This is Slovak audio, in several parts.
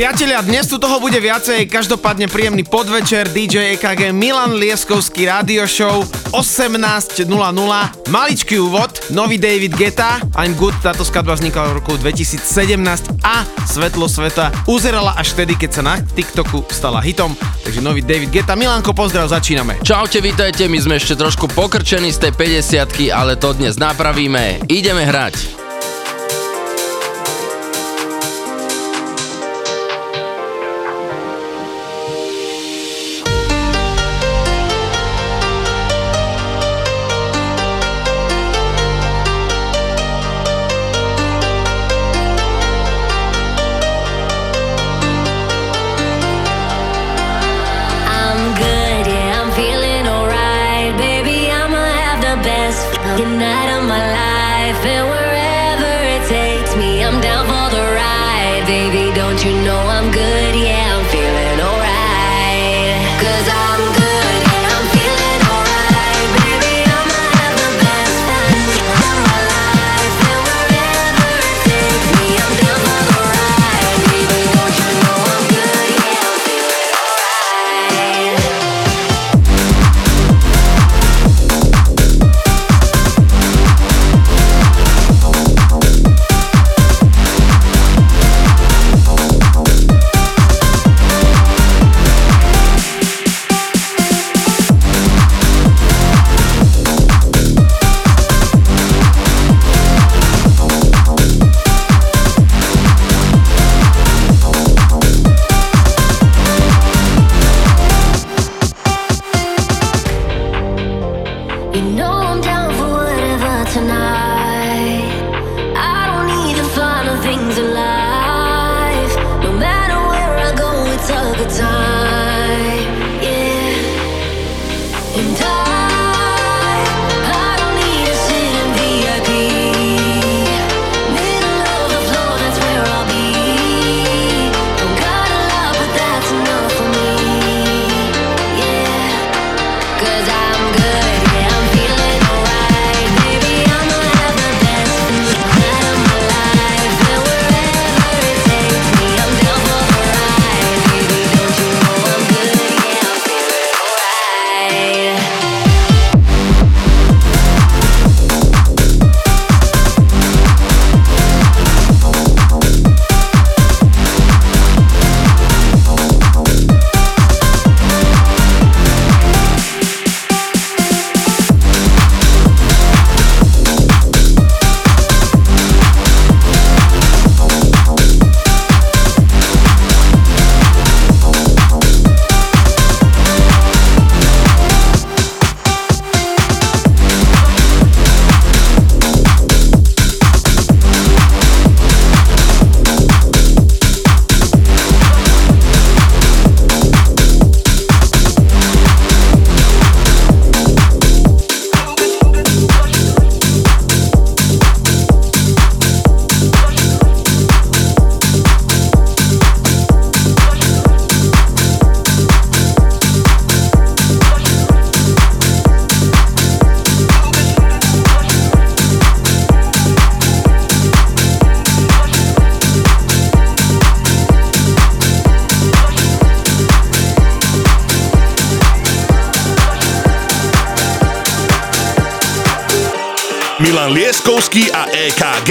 Priatelia, dnes tu toho bude viacej, každopádne príjemný podvečer, DJ EKG Milan Lieskovský Radio Show 18.00. Maličký úvod, nový David Geta, I'm Good, táto skladba vznikla v roku 2017 a Svetlo sveta uzerala až vtedy, keď sa na TikToku stala hitom. Takže nový David Geta. Milanko, pozdrav, začíname. Čaute, vítajte, my sme ešte trošku pokrčení z tej 50 ale to dnes napravíme. Ideme hrať. Lieskovský a EKG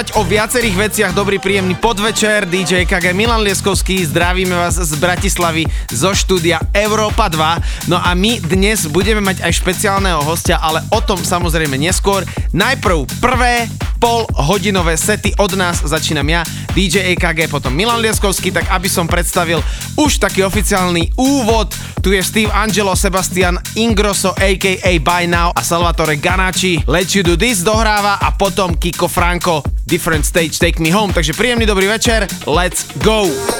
Rozprávať o viacerých veciach. Dobrý, príjemný podvečer. DJ KG Milan Lieskovský. Zdravíme vás z Bratislavy zo štúdia Európa 2. No a my dnes budeme mať aj špeciálneho hostia, ale o tom samozrejme neskôr. Najprv prvé pol hodinové sety od nás začínam ja, DJ EKG, potom Milan Lieskovský, tak aby som predstavil už taký oficiálny úvod. Tu je Steve Angelo, Sebastian Ingrosso, a.k.a. By Now a Salvatore Ganacci. Let You Do This dohráva a potom Kiko Franco, Different Stage Take Me Home. Takže príjemný dobrý večer, let's go!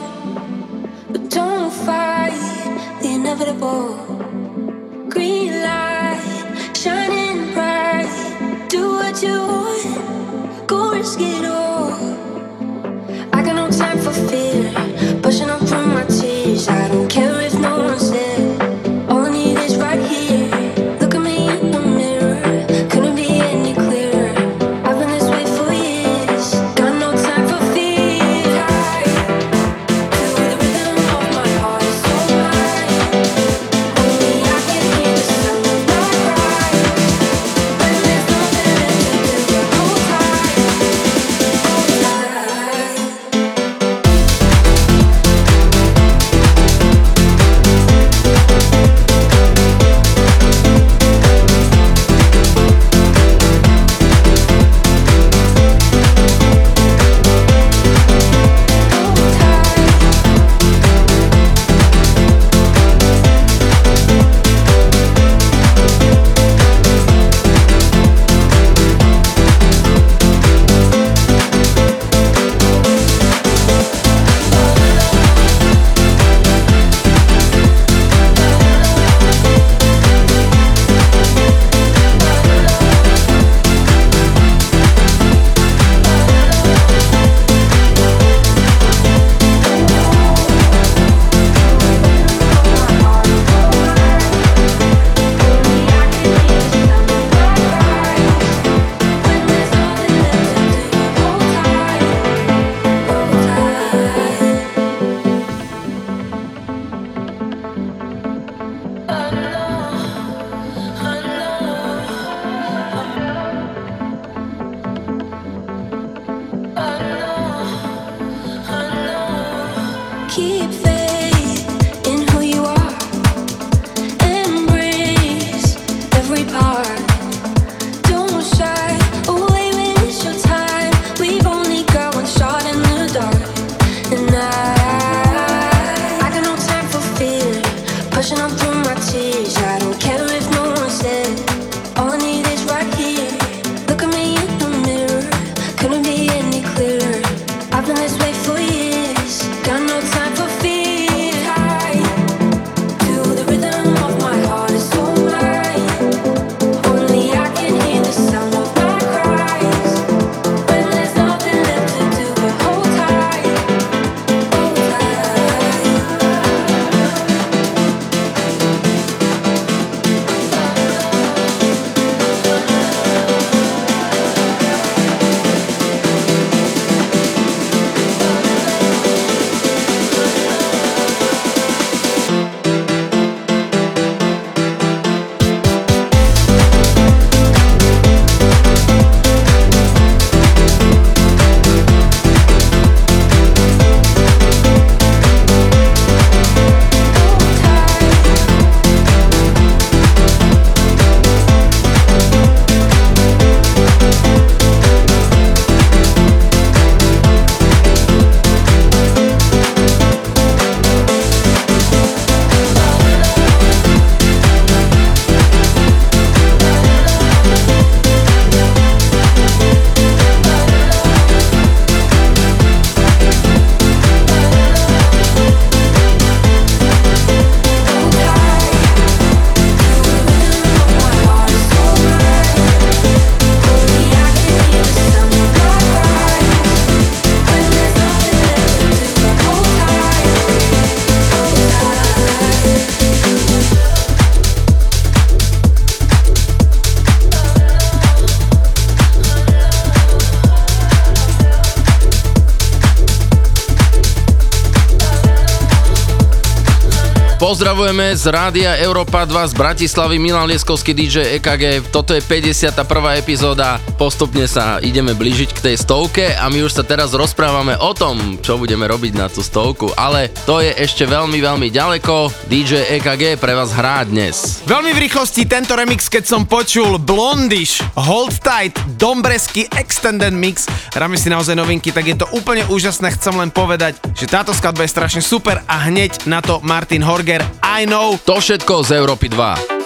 Pozdravujeme z Rádia Európa 2 z Bratislavy, Milan Lieskovský DJ EKG. Toto je 51. epizóda. Postupne sa ideme blížiť k tej stovke a my už sa teraz rozprávame o tom, čo budeme robiť na tú stovku. Ale to je ešte veľmi, veľmi ďaleko. DJ EKG pre vás hrá dnes. Veľmi v rýchlosti tento remix, keď som počul Blondish, Hold Tight, Dombresky Extended Mix, hráme si naozaj novinky, tak je to úplne úžasné. Chcem len povedať, že táto skladba je strašne super a hneď na to Martin Horger, I know. To všetko z Európy 2.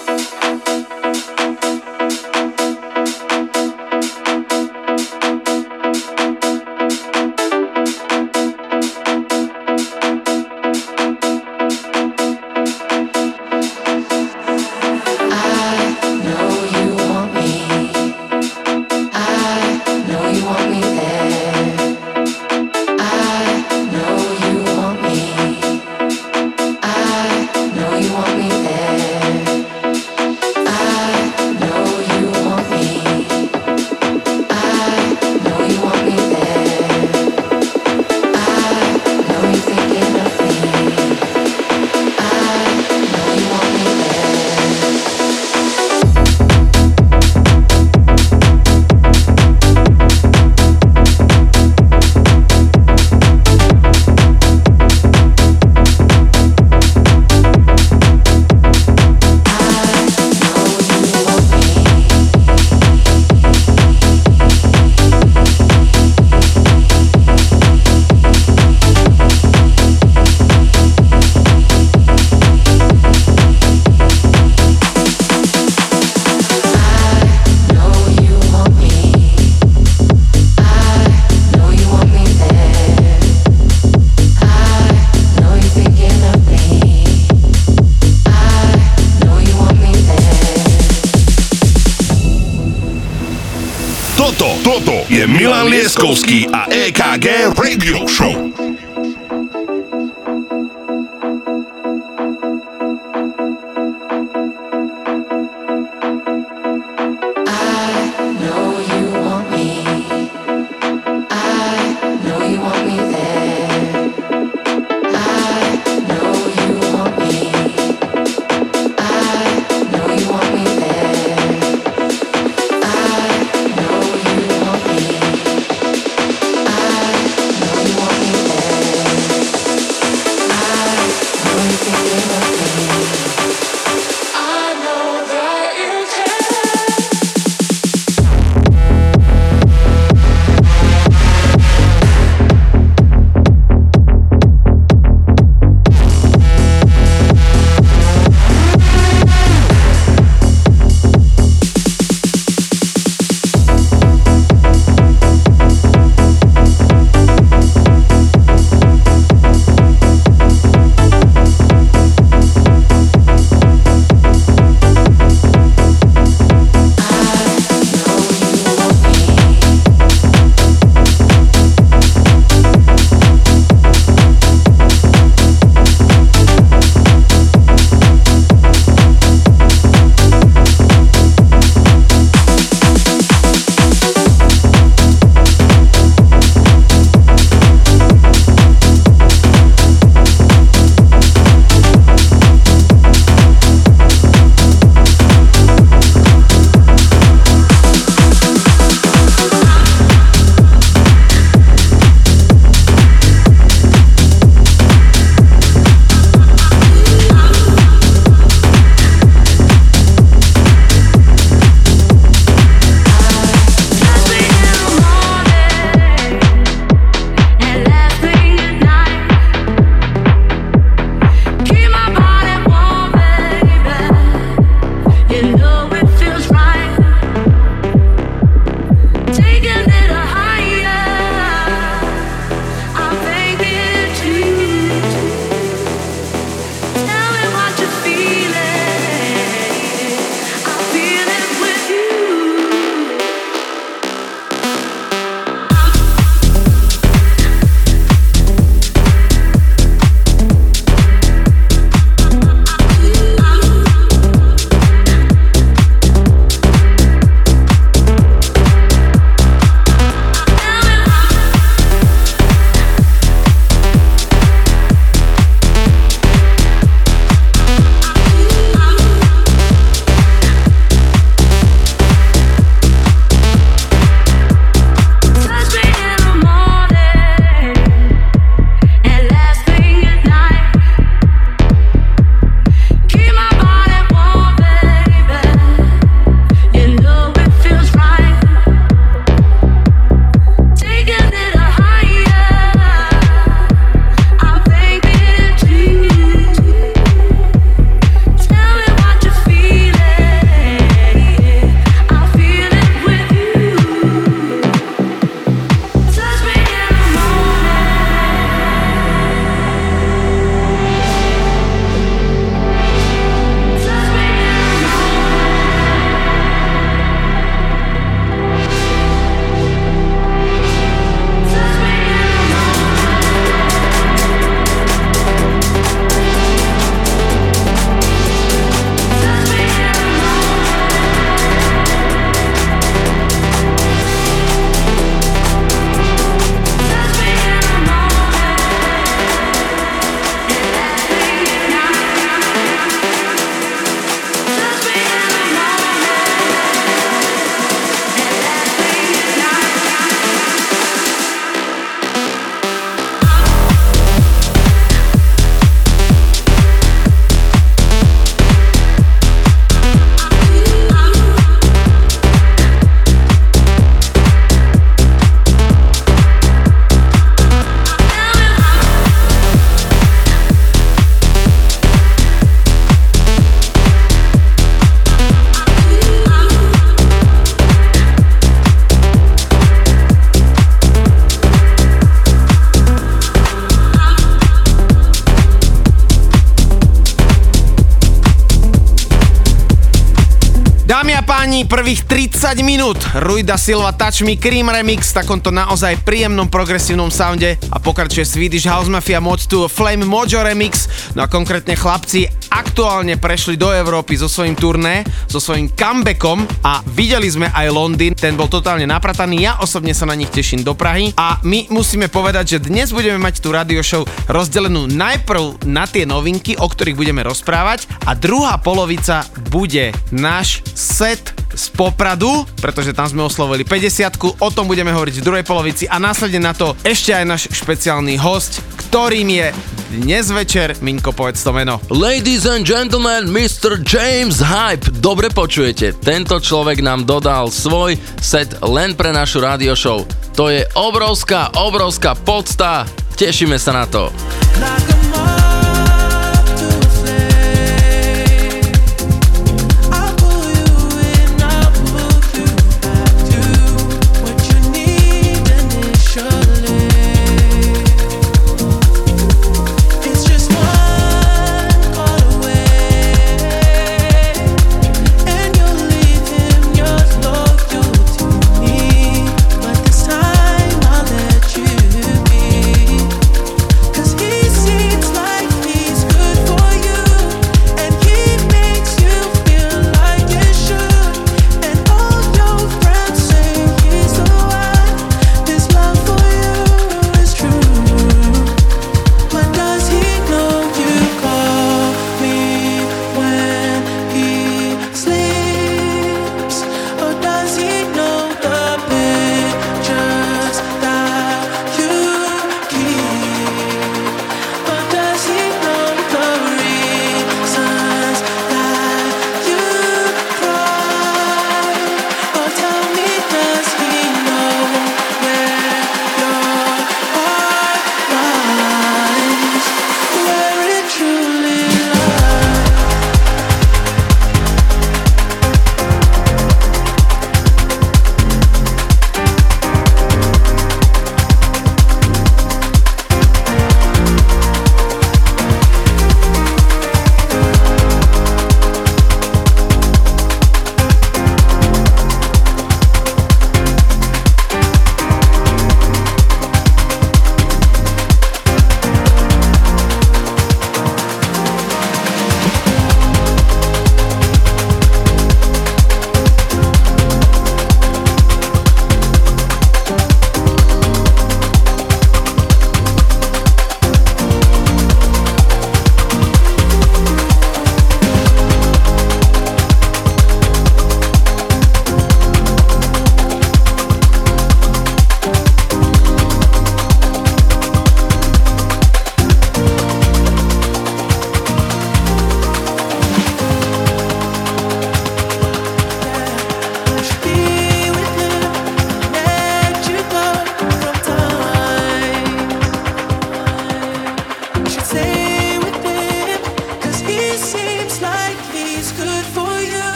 30 minút. Ruida Silva Touch Me Cream Remix v takomto naozaj príjemnom progresívnom sounde. A pokračuje Swedish House Mafia Mod 2 Flame Mojo Remix. No a konkrétne chlapci aktuálne prešli do Európy so svojím turné, so svojím comebackom a videli sme aj Londýn, ten bol totálne naprataný, ja osobne sa na nich teším do Prahy. A my musíme povedať, že dnes budeme mať tú radio show rozdelenú najprv na tie novinky, o ktorých budeme rozprávať a druhá polovica bude náš set z Popradu, pretože tam sme oslovili 50 o tom budeme hovoriť v druhej polovici a následne na to ešte aj náš špeciálny host, ktorým je dnes večer, Minko, povedz to meno. Ladies and gentlemen, Mr. James Hype. Dobre počujete, tento človek nám dodal svoj set len pre našu radio show. To je obrovská, obrovská podsta. Tešíme sa na to. Like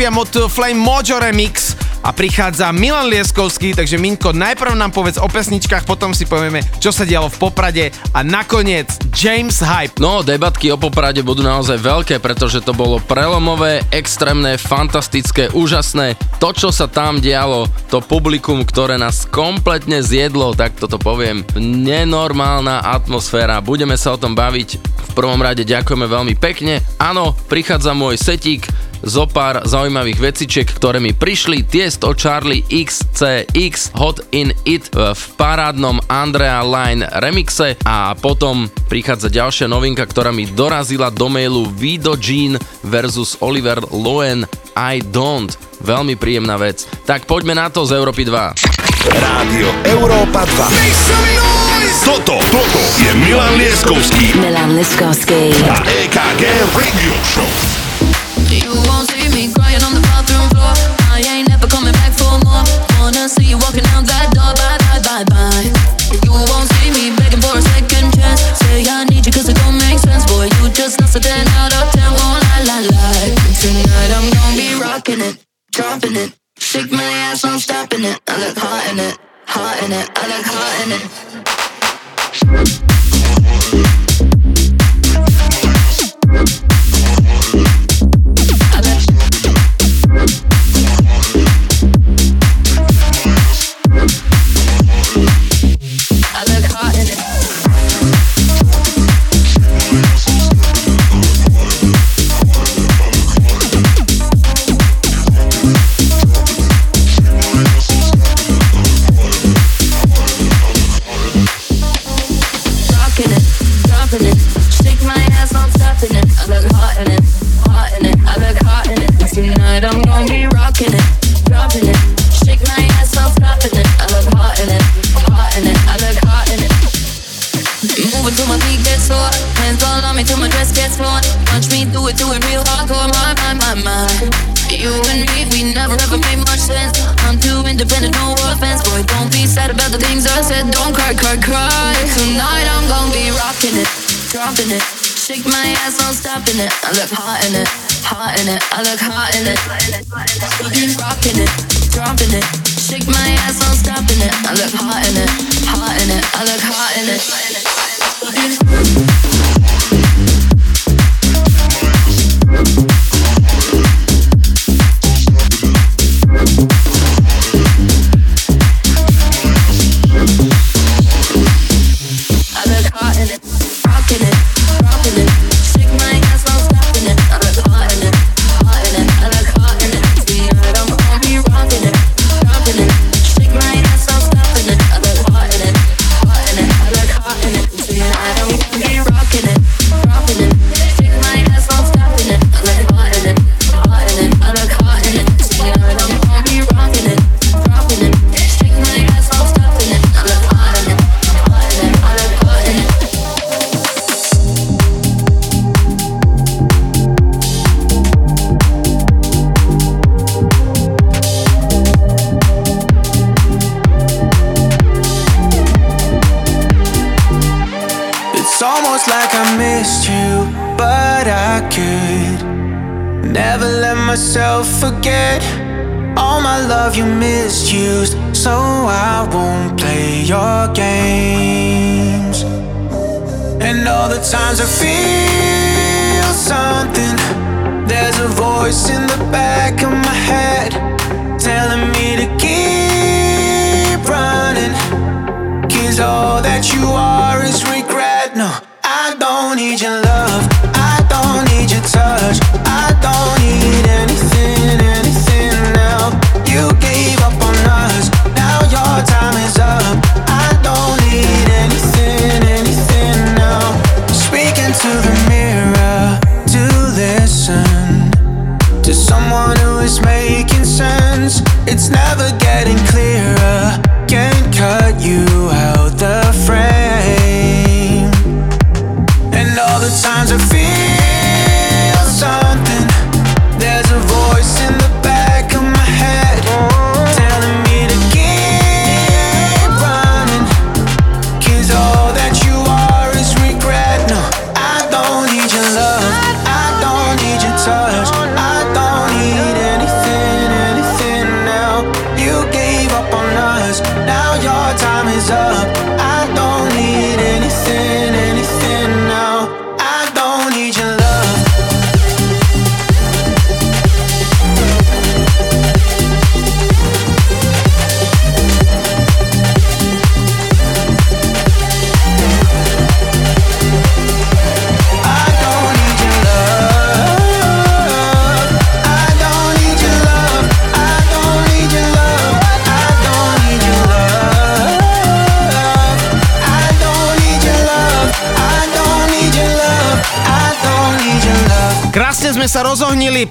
Mafia Mod eh, Flame Mojo Remix a prichádza Milan Lieskovský, takže Minko, najprv nám povedz o pesničkách, potom si povieme, čo sa dialo v Poprade a nakoniec James Hype. No, debatky o Poprade budú naozaj veľké, pretože to bolo prelomové, extrémne, fantastické, úžasné. To, čo sa tam dialo, to publikum, ktoré nás kompletne zjedlo, tak toto poviem, nenormálna atmosféra. Budeme sa o tom baviť. V prvom rade ďakujeme veľmi pekne. Áno, prichádza môj setík, zo pár zaujímavých vecičiek, ktoré mi prišli. Tiesto Charlie XCX Hot in It e, v parádnom Andrea Line remixe a potom prichádza ďalšia novinka, ktorá mi dorazila do mailu Vido Jean versus Oliver Loen I Don't. Veľmi príjemná vec. Tak poďme na to z Európy 2. Rádio Európa 2. Toto, toto je Milan Leskovský. Milan Leskovský. EKG Radio Show.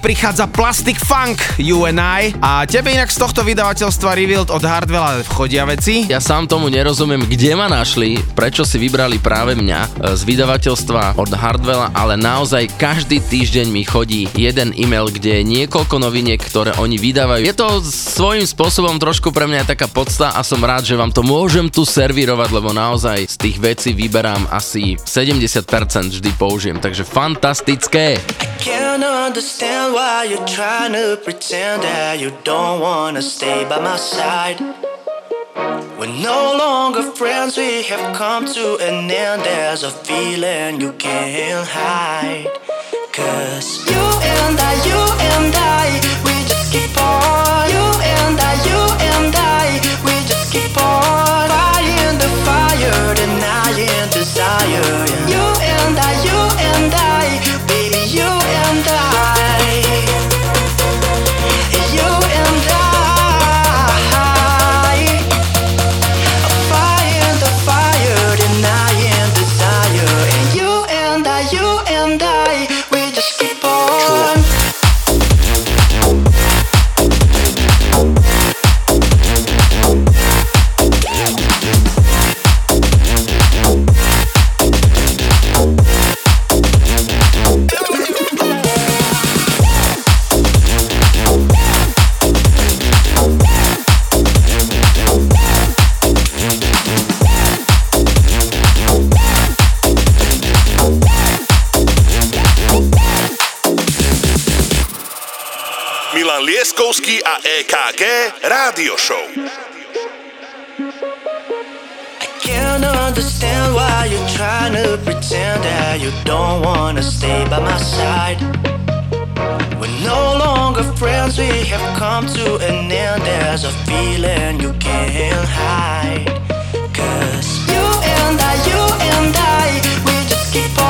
Prichádza Plastic Funk, You and I. A tebe inak z tohto vydavateľstva Revealed od Hardwella chodia veci? Ja sám tomu nerozumiem, kde ma našli, prečo si vybrali práve mňa e, z vydavateľstva od Hardwella, ale naozaj každý týždeň mi chodí jeden e-mail, kde je niekoľko noviniek, ktoré oni vydávajú. Je to svojím spôsobom trošku pre mňa taká podsta a som rád, že vám to môžem tu servírovať, lebo naozaj z tých vecí vyberám asi 70% vždy použijem, takže fantastické. Can't understand why you're trying to pretend that you don't wanna stay by my side. We're no longer friends, we have come to an end. There's a feeling you can't hide. Cause you and I, you and I, we just keep on. Lieskovský a EKG Rádio Show. I can't understand why you're trying to pretend that you don't wanna stay by my side. We're no longer friends, we have come to an end. There's a feeling you can't hide. Cause you and I, you and I, we just keep on.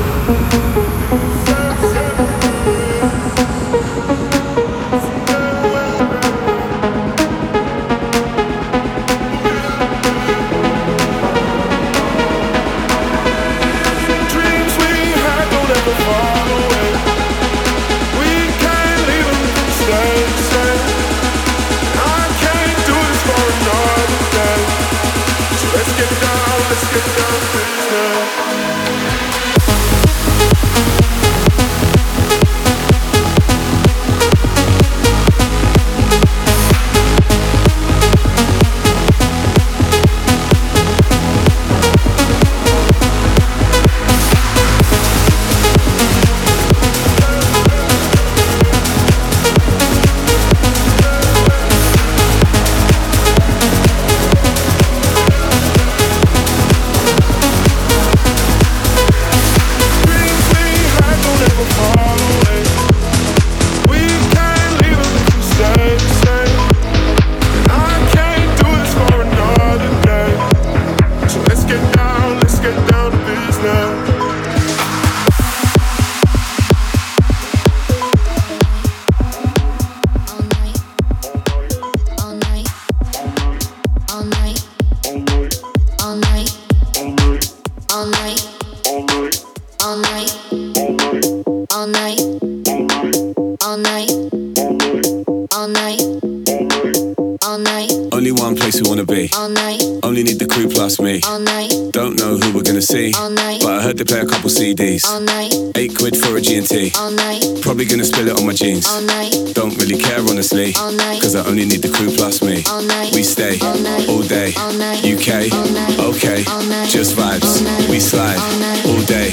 Night, Don't really care honestly. all night, Cause I only need the crew plus me. all night, We stay all night, all day. all night, UK, all night, okay, all night, just vibes. all night, We slide all night, all day,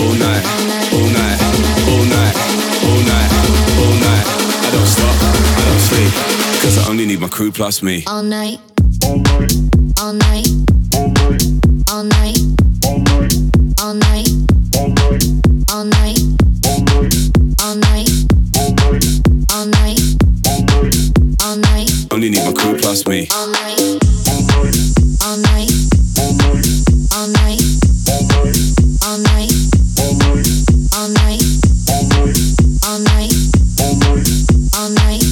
all night, all night, all night, all night, all all night, all night, all night. I don't stop, I don't sleep. Cause I only need my crew plus me. all night, all night, all night, all night, all night, all night, crew plus me. all night, all night, all night, all night, all night, all night, all night, all night,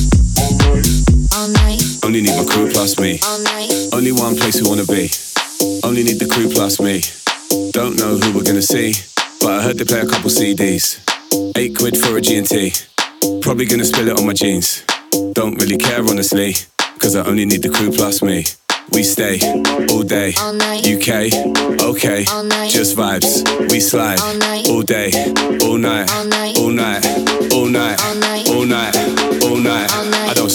all night, Only need my crew plus me. all night. Only one place we wanna be. Only need the crew plus me. Don't know who we're gonna see, but I heard they play a couple CDs. Eight quid for a G&T. Probably gonna spill it on my jeans. Don't really care honestly, cause I only need the crew plus me. We stay all day, All night. UK, okay, All night. just vibes. We slide All night. all day, all night, All night. all night, all night, All night. all night,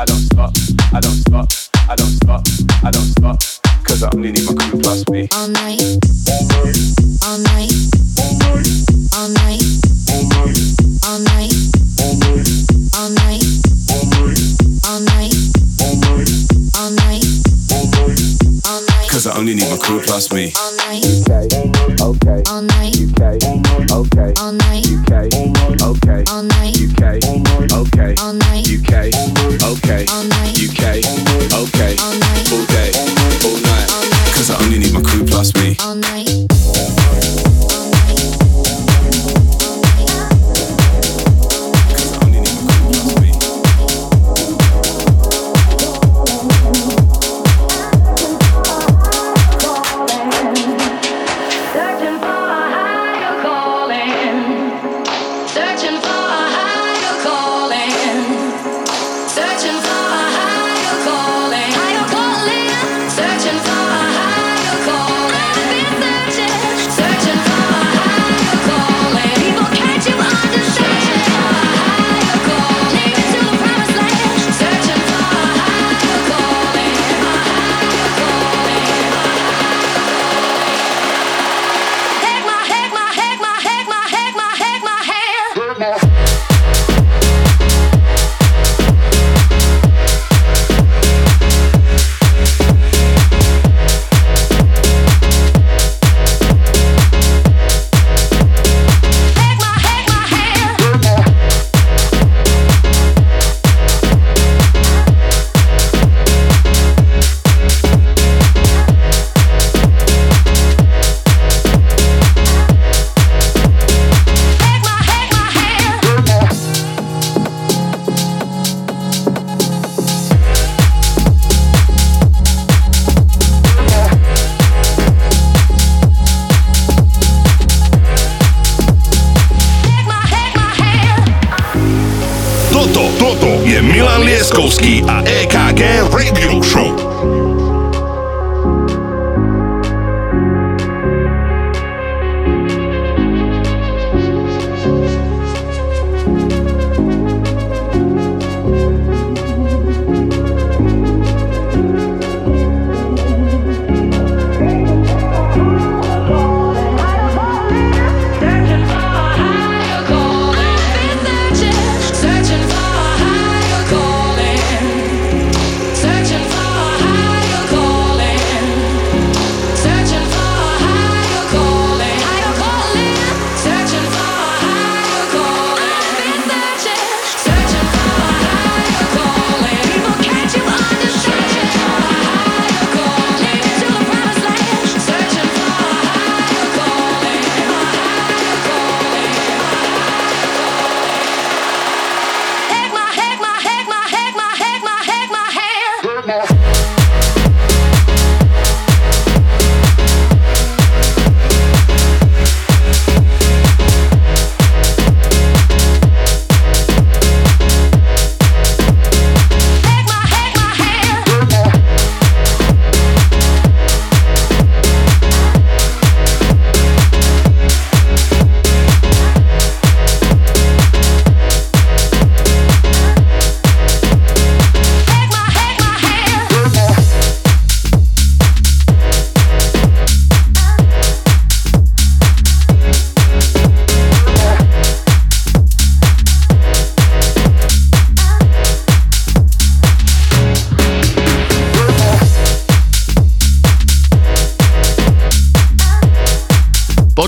I don't stop, I don't stop, I don't stop, I don't stop, cause I only need my crew plus me. all night, all night, all night, all night, all night, all night, all night, all night, all night, Cause I only need my crew plus me. all night, Okay, all night, UK, okay, all night, okay, okay, UK, okay, UK, okay, UK, okay, all day, all night. Cause I only need my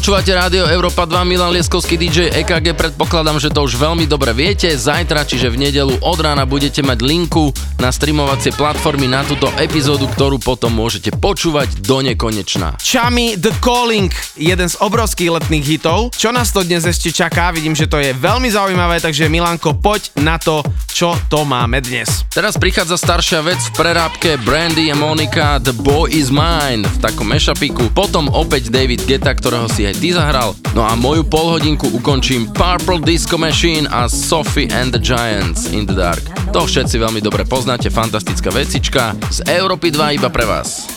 Počúvate rádio Európa 2, Milan Lieskovský DJ EKG, predpokladám, že to už veľmi dobre viete. Zajtra, čiže v nedelu od rána budete mať linku na streamovacie platformy na túto epizódu, ktorú potom môžete počúvať do nekonečná. Chami The Calling, jeden z obrovských letných hitov. Čo nás to dnes ešte čaká? Vidím, že to je veľmi zaujímavé, takže Milanko, poď na to, čo to máme dnes. Teraz prichádza staršia vec v prerábke Brandy a Monika The Boy Is Mine v takom mešapiku. Potom opäť David Geta, ktorého si aj aj ty zahral. No a moju polhodinku ukončím Purple Disco Machine a Sophie and the Giants in the Dark. To všetci veľmi dobre poznáte, fantastická vecička z Európy 2 iba pre vás.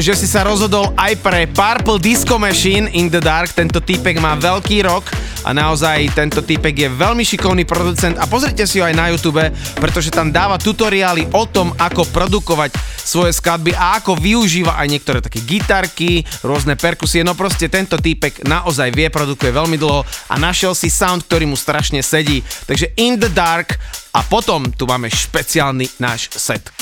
Že si sa rozhodol aj pre Purple Disco Machine in the Dark. Tento týpek má veľký rok a naozaj tento týpek je veľmi šikovný producent a pozrite si ho aj na YouTube, pretože tam dáva tutoriály o tom, ako produkovať svoje skladby a ako využíva aj niektoré také gitarky, rôzne perkusie. No proste tento týpek naozaj vie, produkuje veľmi dlho a našiel si sound, ktorý mu strašne sedí. Takže In the Dark a potom tu máme špeciálny náš set.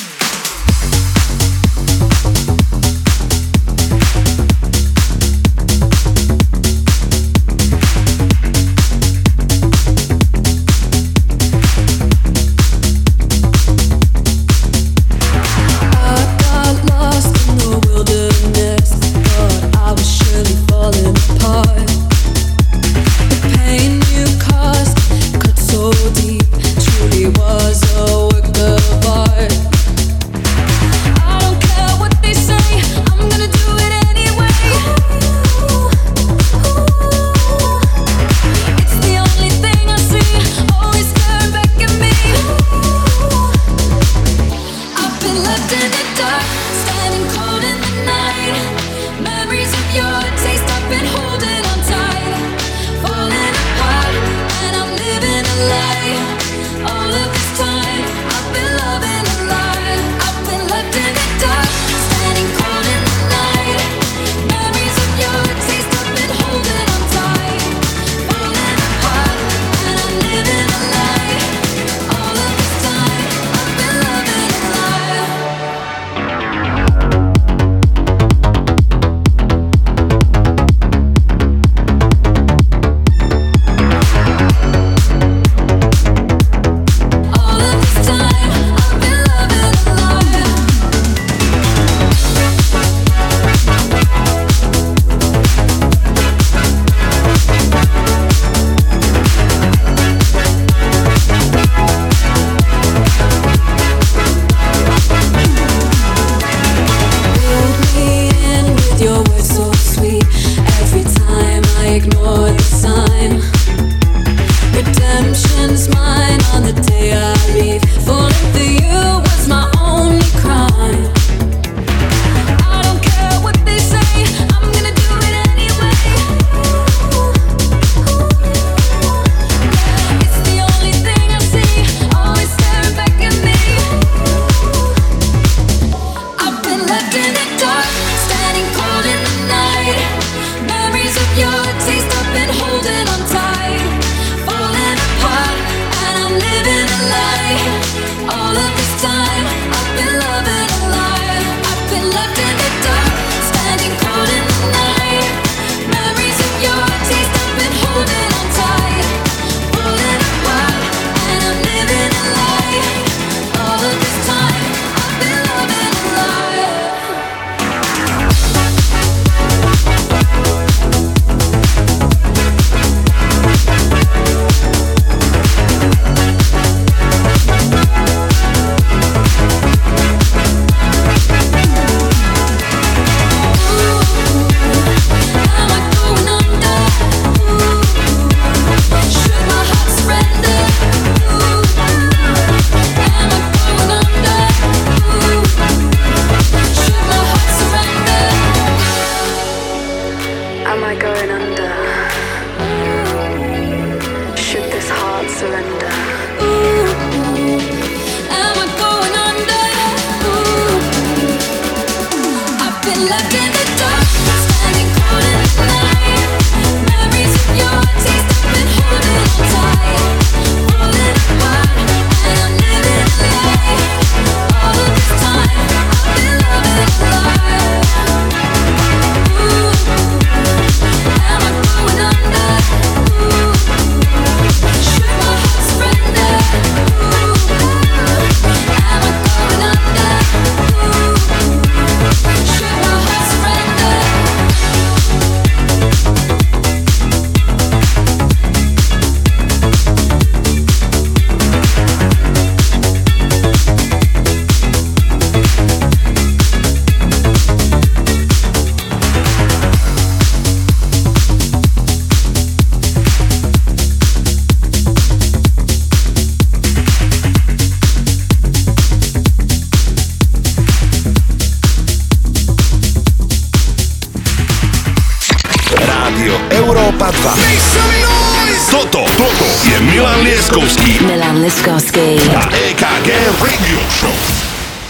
Lieskovský Milan Liskovský. a EKG Radio Show.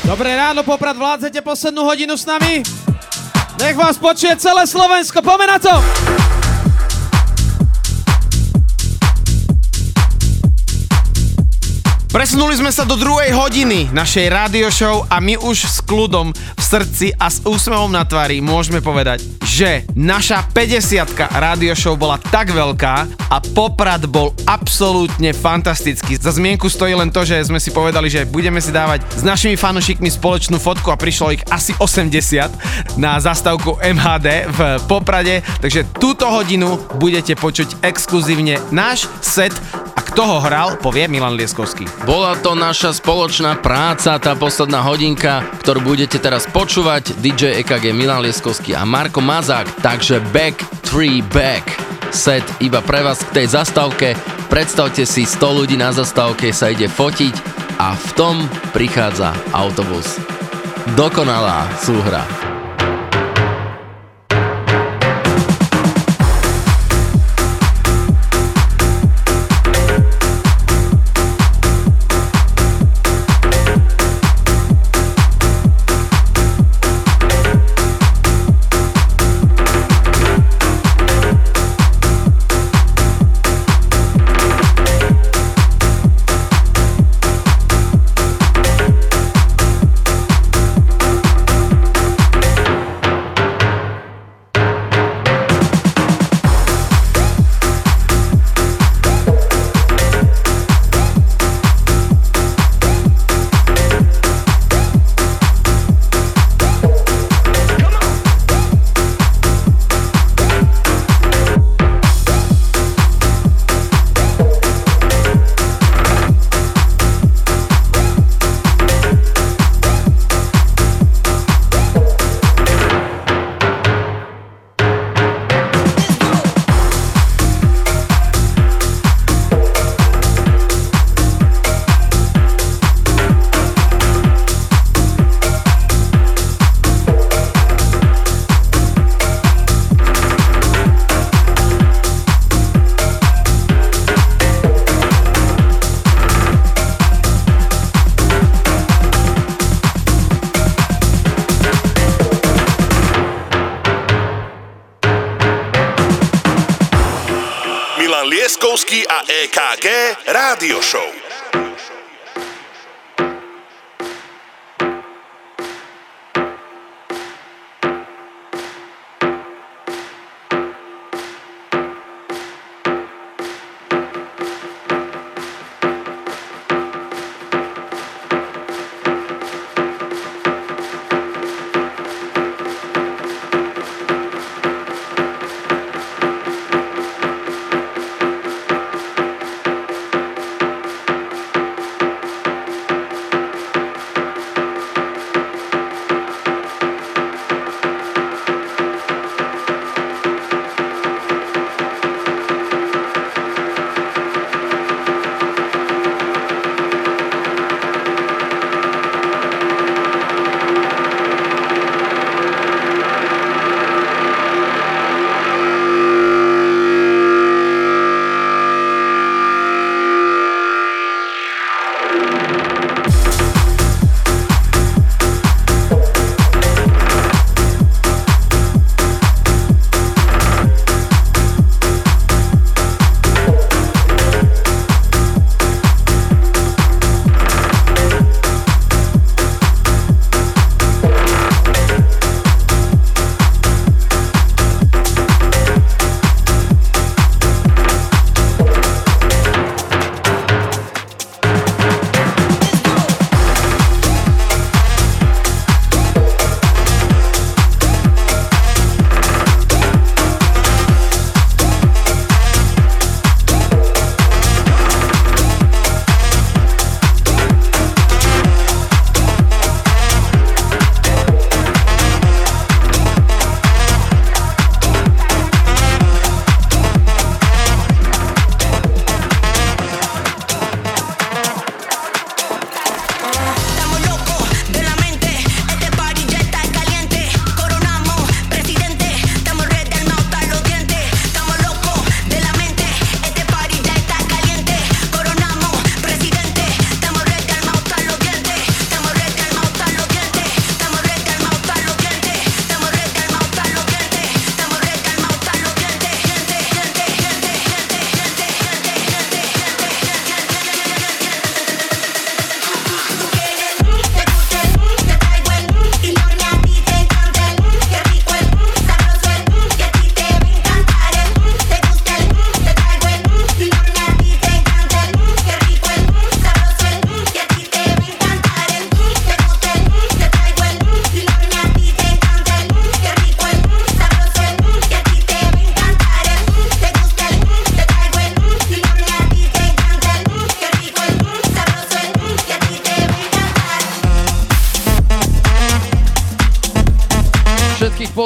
Dobré ráno, Poprad, vládzete poslednú hodinu s nami? Nech vás počuje celé Slovensko, poďme na to! Presunuli sme sa do druhej hodiny našej rádio show a my už s kľudom v srdci a s úsmevom na tvári môžeme povedať, že naša 50 rádio show bola tak veľká a Poprad bol absolútne fantastický. Za zmienku stojí len to, že sme si povedali, že budeme si dávať s našimi fanúšikmi spoločnú fotku a prišlo ich asi 80 na zastavku MHD v Poprade, takže túto hodinu budete počuť exkluzívne náš set kto ho hral, povie Milan Lieskovský. Bola to naša spoločná práca, tá posledná hodinka, ktorú budete teraz počúvať. DJ EKG Milan Lieskovský a Marko Mazák. Takže back, three back. Set iba pre vás k tej zastávke. Predstavte si, 100 ľudí na zastávke sa ide fotiť a v tom prichádza autobus. Dokonalá súhra.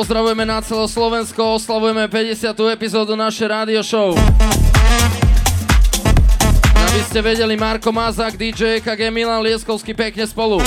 Pozdravujeme na celé Slovensko, oslavujeme 50. epizódu našej rádio show. Aby ste vedeli, Marko Mazák, DJ KG Milan Lieskovský pekne spolu.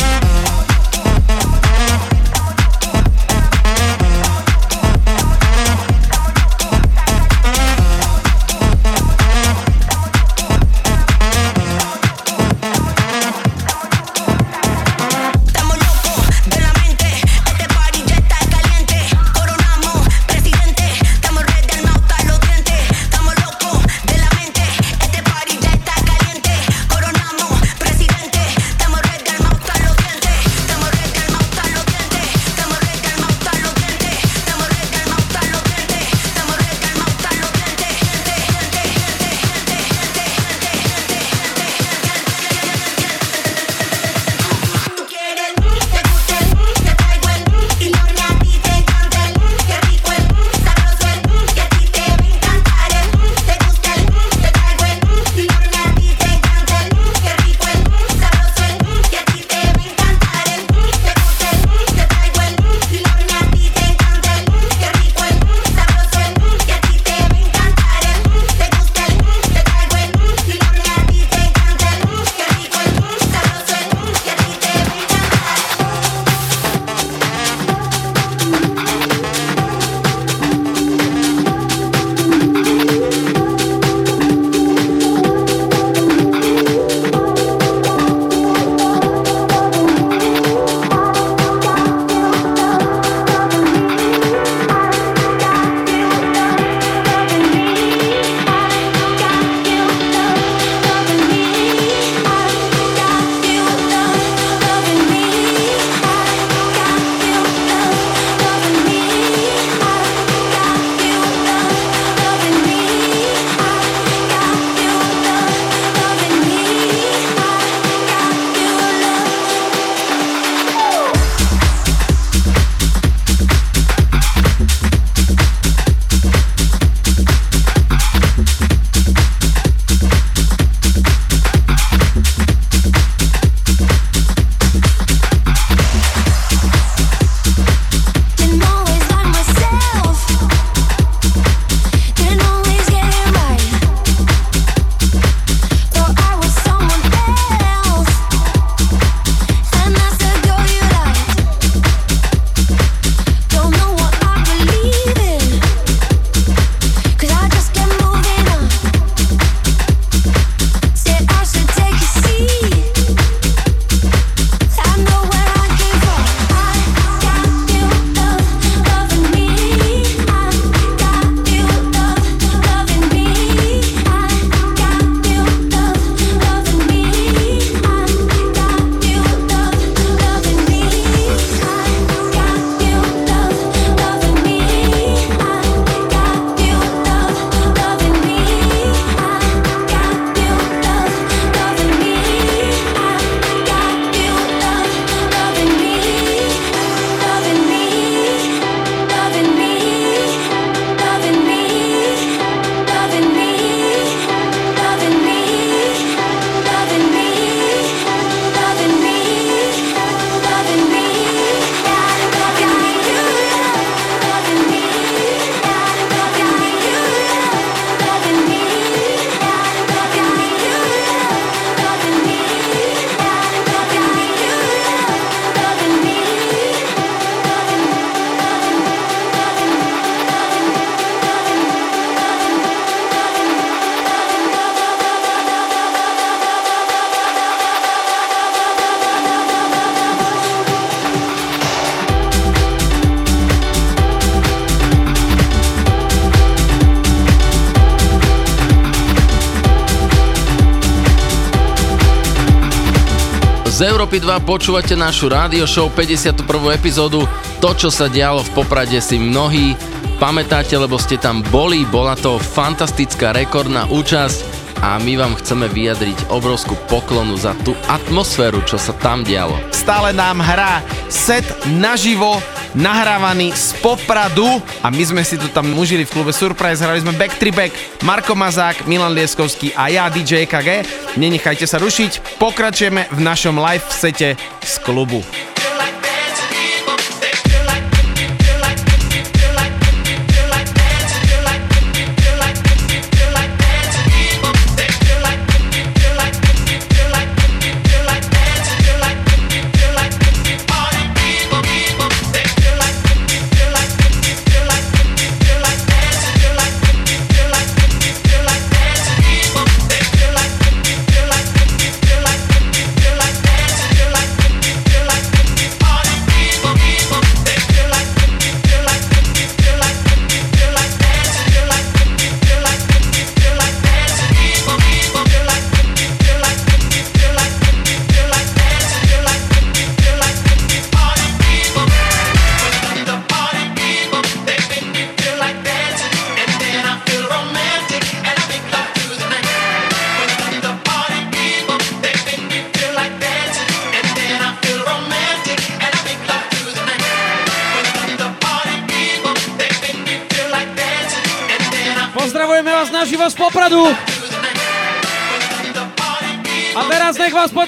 2 počúvate našu rádio show 51. epizódu. To, čo sa dialo v Poprade si mnohí pamätáte, lebo ste tam boli. Bola to fantastická rekordná účasť a my vám chceme vyjadriť obrovskú poklonu za tú atmosféru, čo sa tam dialo. Stále nám hrá set naživo nahrávaný z Popradu a my sme si to tam užili v klube Surprise, hrali sme Back to Back, Marko Mazák, Milan Lieskovský a ja DJ KG. Nenechajte sa rušiť, pokračujeme v našom live sete z klubu.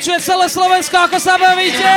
Počuje celé Slovensko, ako sa bavíte.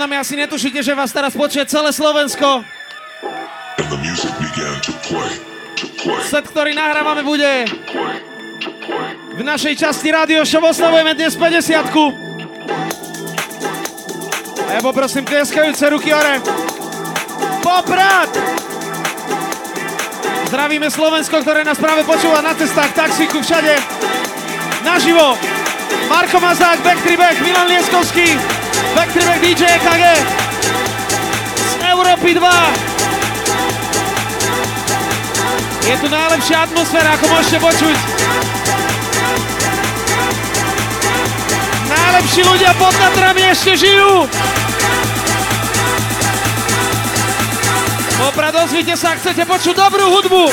Nami, asi netušíte, že vás teraz počuje celé Slovensko. Set, ktorý nahrávame, bude v našej časti Radio Show oslavujeme dnes 50 A ja poprosím tlieskajúce ruky hore. Poprad! Zdravíme Slovensko, ktoré nás práve počúva na cestách, taxíku, všade. Naživo. Marko Mazák, Back Back, Milan Lieskovský. Backtrack DJ EKG z Európy 2. Je tu najlepšia atmosféra, ako môžete počuť. Najlepší ľudia pod Tatrami ešte žijú. Poprad, ozvite sa, chcete počuť dobrú hudbu.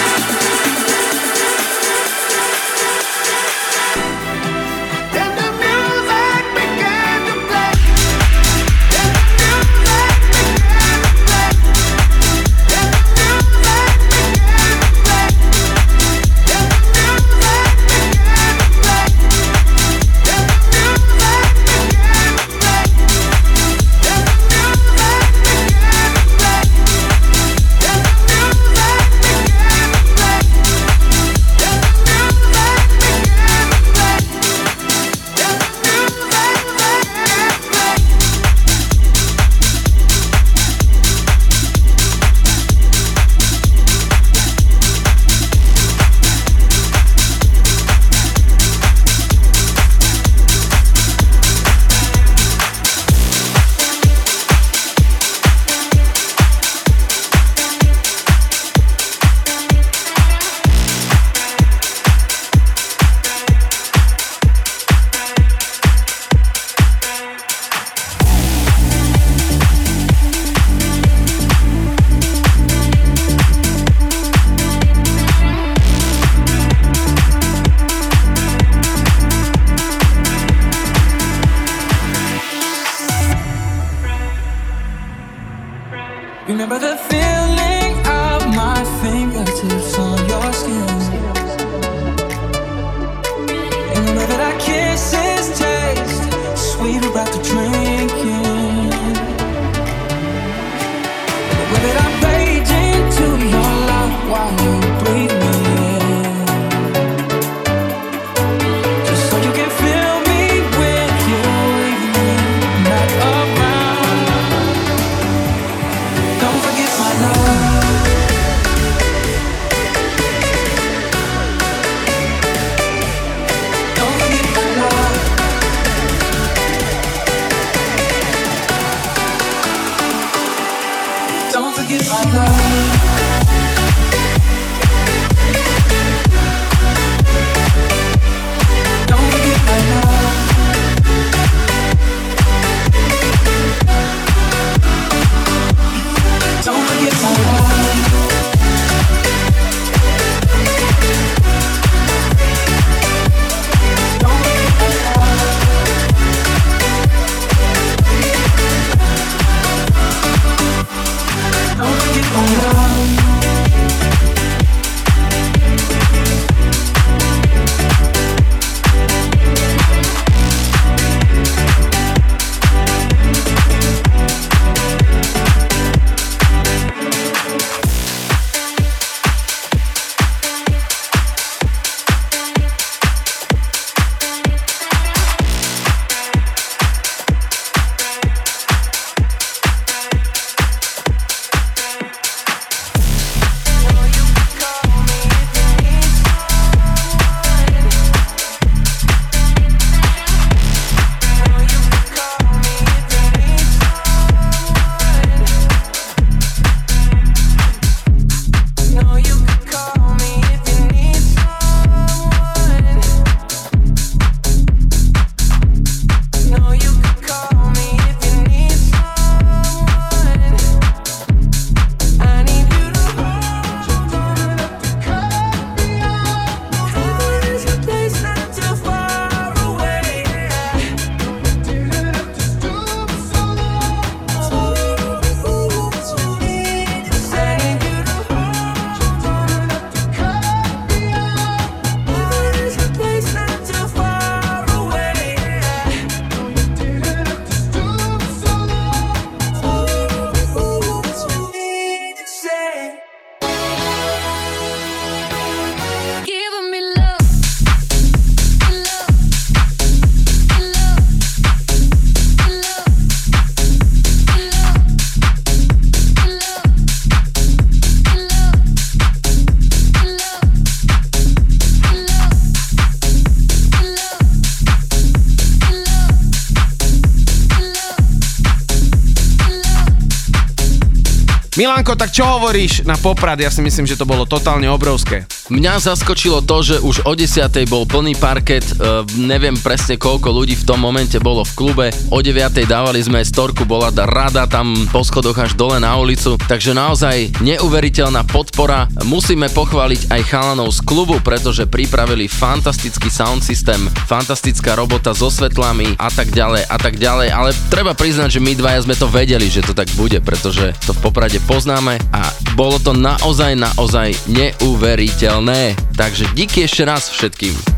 Milanko, tak čo hovoríš na Poprad? Ja si myslím, že to bolo totálne obrovské. Mňa zaskočilo to, že už o 10. bol plný parket, uh, neviem presne koľko ľudí v tom momente bolo v klube, o 9. dávali sme storku, bola rada tam po schodoch až dole na ulicu, takže naozaj neuveriteľná podpora. Musíme pochváliť aj chalanov z klubu, pretože pripravili fantastický sound systém, fantastická robota so svetlami a tak ďalej a tak ďalej, ale treba priznať, že my dvaja sme to vedeli, že to tak bude, pretože to v Poprade poznáme a bolo to naozaj, naozaj neuveriteľné. Takže díky ešte raz všetkým.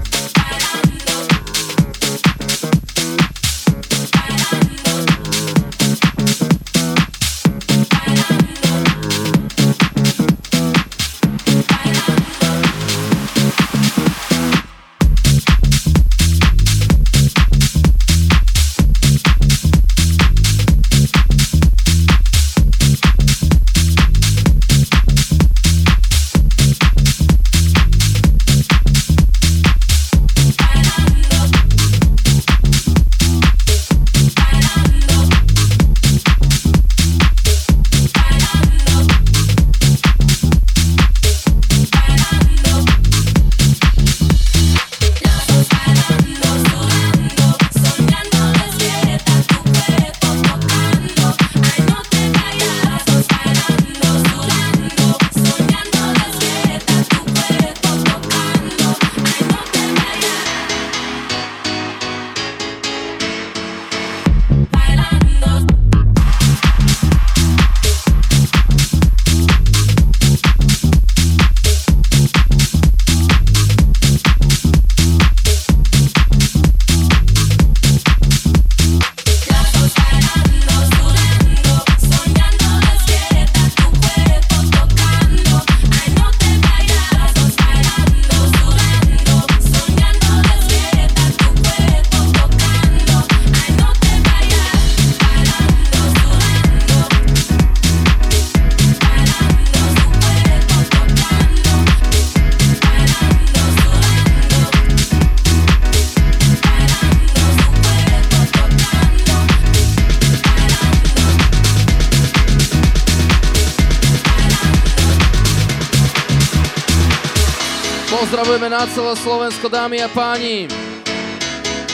Na celé Slovensko, dámy a páni.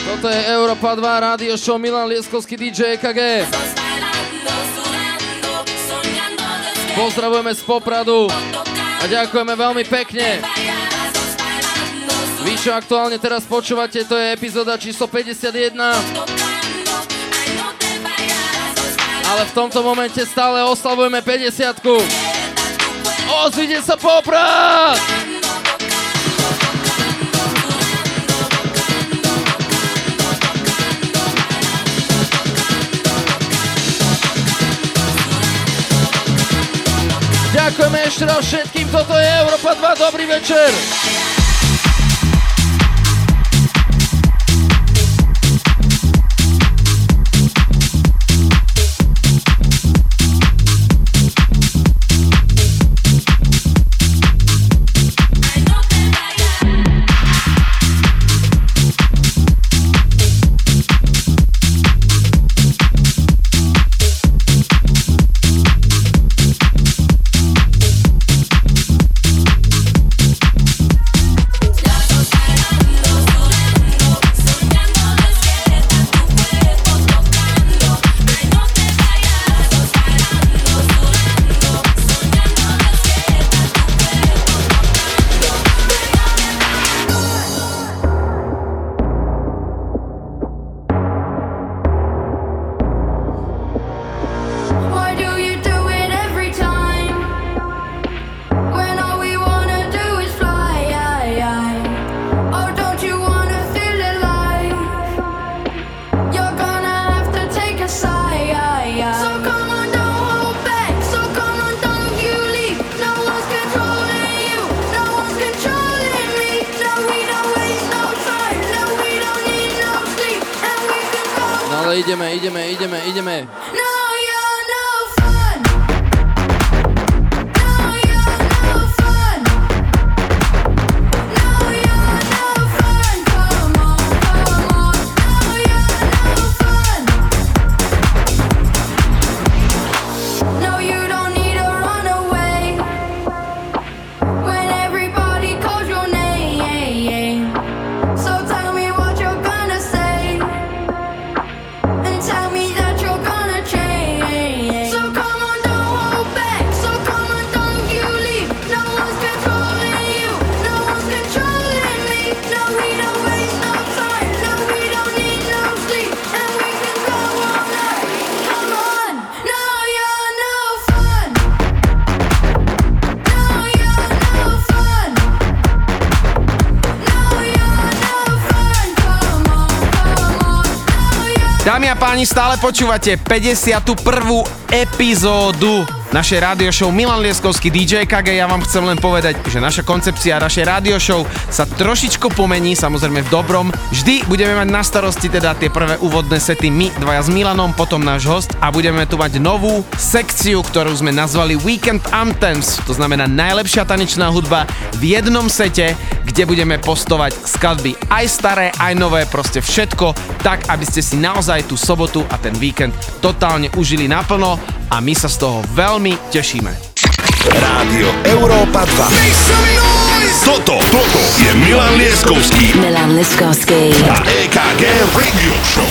Toto je Európa 2 rádio show Milan Lieskovský DJ EKG. Pozdravujeme z Popradu a ďakujeme veľmi pekne. Vy, čo aktuálne teraz počúvate, to je epizóda číslo 51. Ale v tomto momente stále oslavujeme 50 Ozvite sa Poprad! Ďakujeme ešte raz všetkým, toto je Európa 2, dobrý večer. Páni, stále počúvate 51. epizódu našej radio show Milan Lieskovský DJ KG. Ja vám chcem len povedať, že naša koncepcia našej radio show sa trošičku pomení, samozrejme v dobrom. Vždy budeme mať na starosti teda tie prvé úvodné sety my dvaja s Milanom, potom náš host a budeme tu mať novú sekciu, ktorú sme nazvali Weekend Anthems, to znamená najlepšia tanečná hudba v jednom sete, kde budeme postovať skladby aj staré, aj nové, proste všetko, tak aby ste si naozaj tú sobotu a ten víkend totálne užili naplno a my sa z toho veľmi tešíme. Rádio Európa 2. Toto, toto je Milan Lieskovský Milan Liskovský. a EKG Radio Show.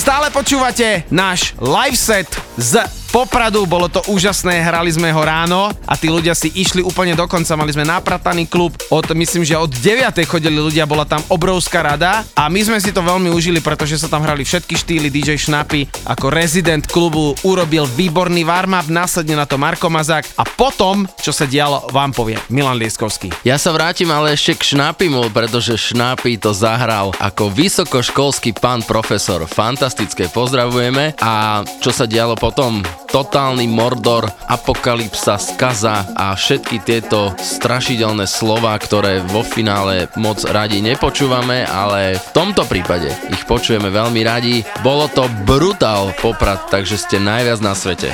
Stále počúvate náš live set z Popradu, bolo to úžasné, hrali sme ho ráno a tí ľudia si išli úplne do konca, mali sme naprataný klub, od, myslím, že od 9. chodili ľudia, bola tam obrovská rada a my sme si to veľmi užili, pretože sa tam hrali všetky štýly, DJ Šnapy ako rezident klubu urobil výborný warm-up, následne na to Marko Mazák a potom, čo sa dialo, vám povie Milan Lieskovský. Ja sa vrátim ale ešte k Šnapimu, pretože Šnapy to zahral ako vysokoškolský pán profesor. Fantastické, pozdravujeme. A čo sa dialo potom? Totálny mordor, apokalypsa, skaza a všetky tieto strašidelné slova, ktoré vo finále moc radi nepočúvame, ale v tomto prípade ich počujeme veľmi radi. Bolo to brutál poprad, takže ste najviac na svete.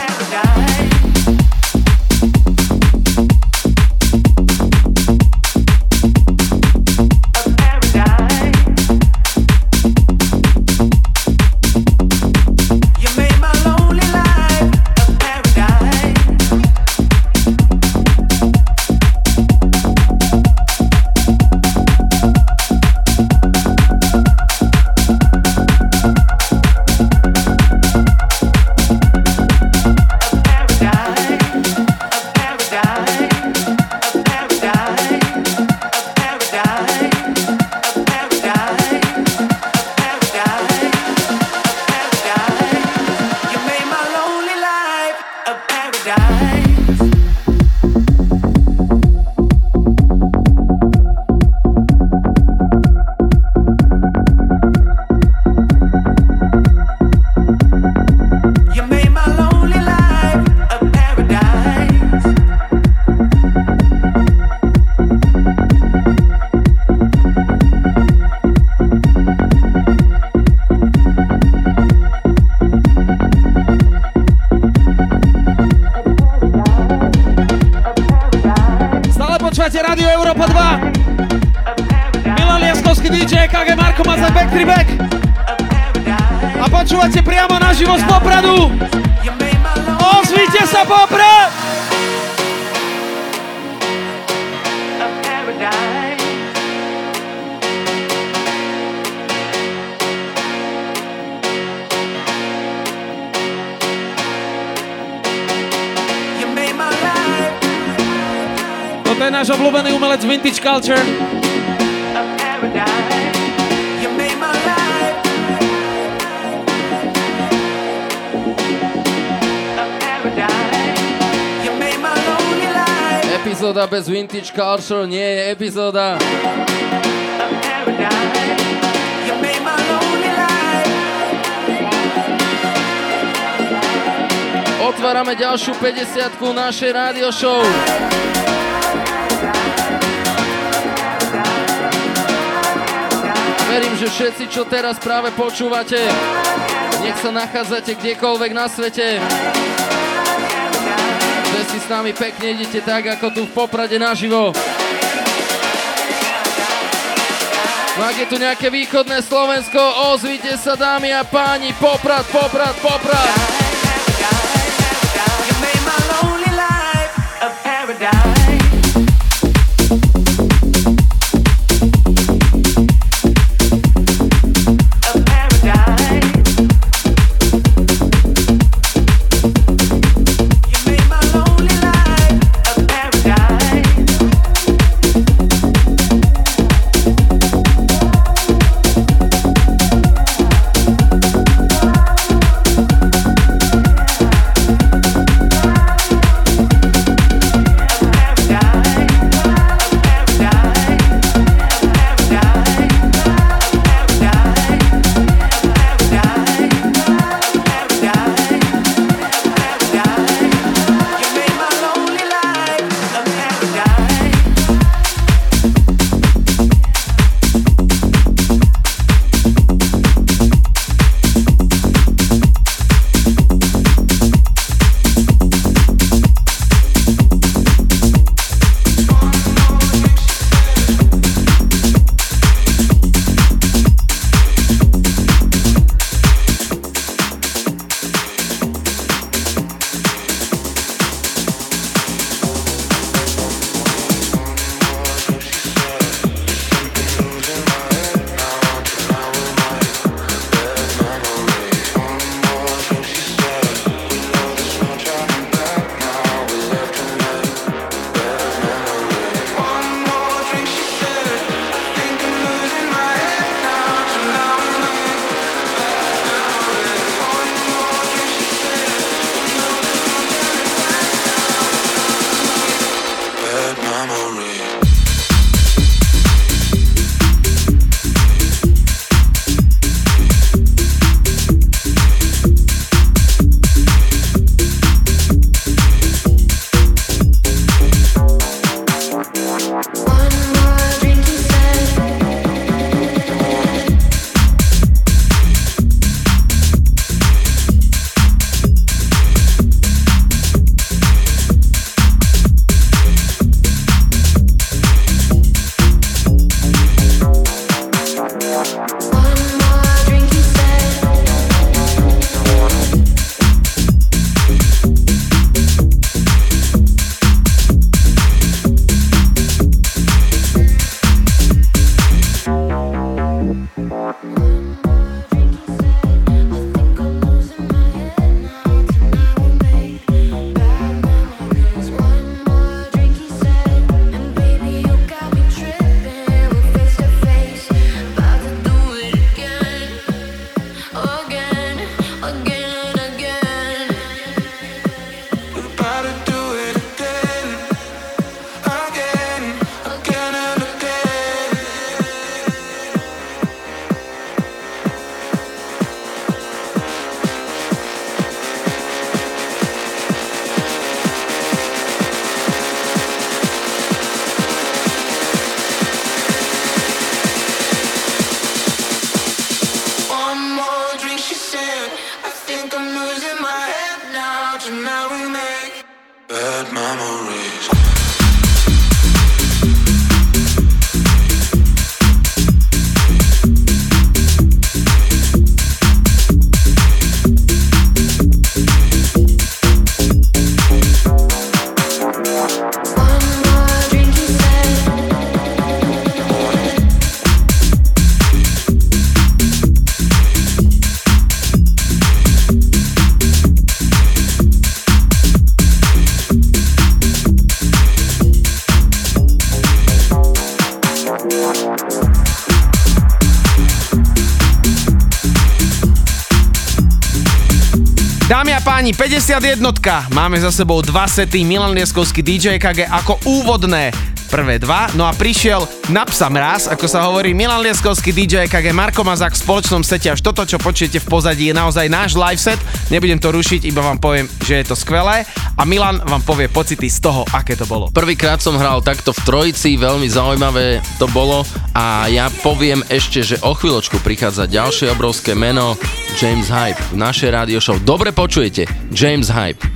Bez Vintage Culture nie je epizóda. Otvárame ďalšiu 50 našej rádio show. Verím, že všetci, čo teraz práve počúvate, nech sa nachádzate kdekoľvek na svete, s nami pekne idete tak, ako tu v Poprade naživo. No ak je tu nejaké východné Slovensko, ozvite sa dámy a páni, Poprad, Poprad, Poprad. 51. Máme za sebou dva sety Milan Lieskovský DJ KG ako úvodné prvé dva. No a prišiel na psa mraz, ako sa hovorí, Milan Lieskovský DJ KG Marko Mazák v spoločnom sete. Až toto, čo počujete v pozadí, je naozaj náš live set. Nebudem to rušiť, iba vám poviem, že je to skvelé. A Milan vám povie pocity z toho, aké to bolo. Prvýkrát som hral takto v trojici, veľmi zaujímavé to bolo a ja poviem ešte, že o chvíľočku prichádza ďalšie obrovské meno James Hype v našej rádio show. Dobre počujete, James Hype.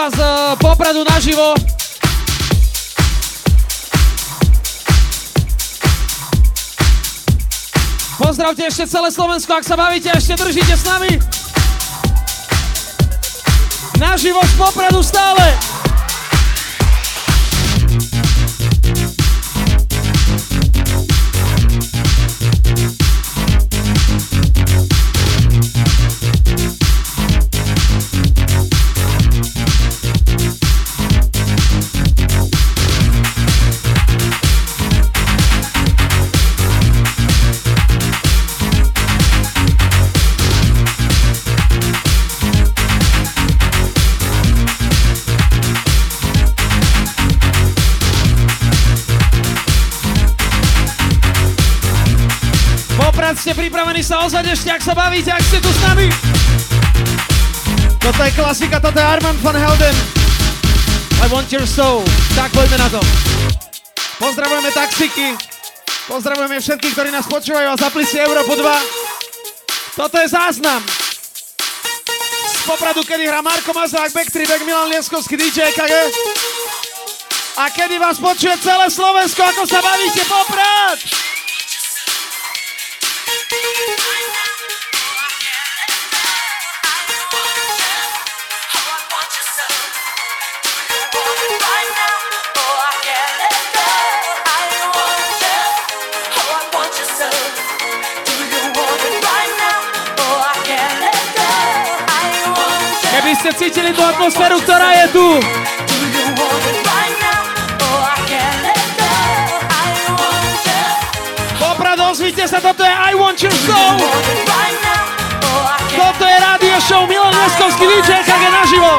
2 z eh, Popradu naživo. Pozdravte ešte celé Slovensko, ak sa bavíte, ešte držíte s nami. Naživo z Popradu stále. Pripravení sa ozvať ešte, ak sa bavíte, ak ste tu s nami? Toto je klasika, toto je Armand van Helden. I want your soul. Tak poďme na to. Pozdravujeme taxiky. Pozdravujeme všetkých, ktorí nás počúvajú a zapli si Európu 2. Toto je záznam. Z Popradu, kedy hrá Marko Mazák, Back, Milan Lieskovský, DJ KG. A kedy vás počuje celé Slovensko, ako sa bavíte, Poprad! Ste cítili tú atmosféru, ktorá je tu. Poprad, ozvite sa, toto je I Want Your Soul. Toto je rádio show Milan Leskovský DJ KG naživo.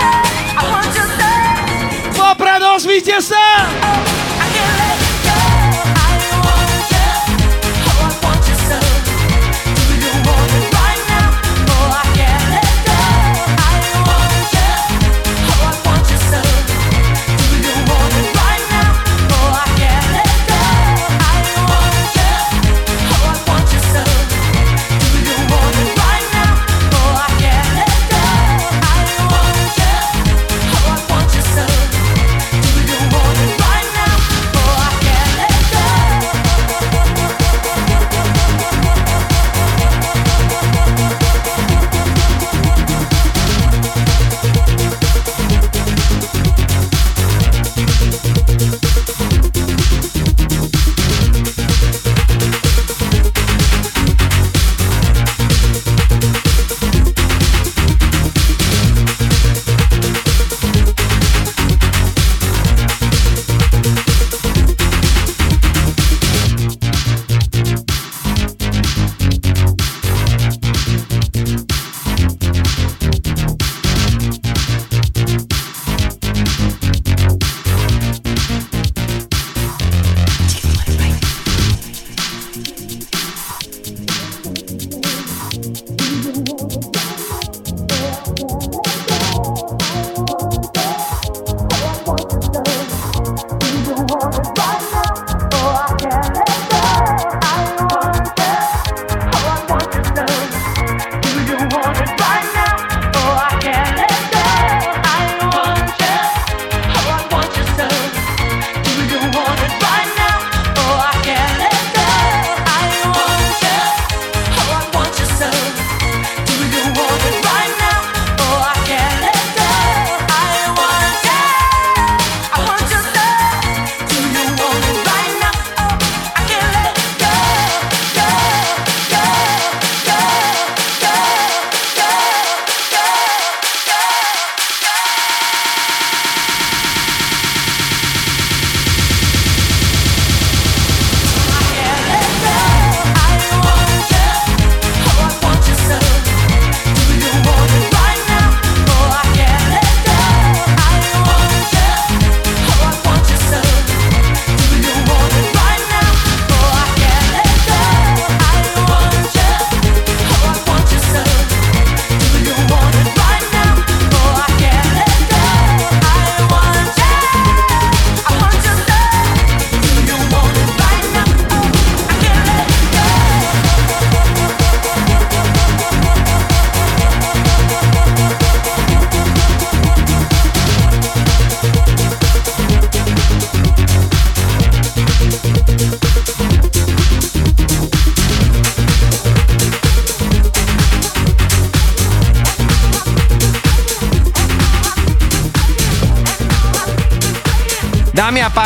Poprad, ozvite sa.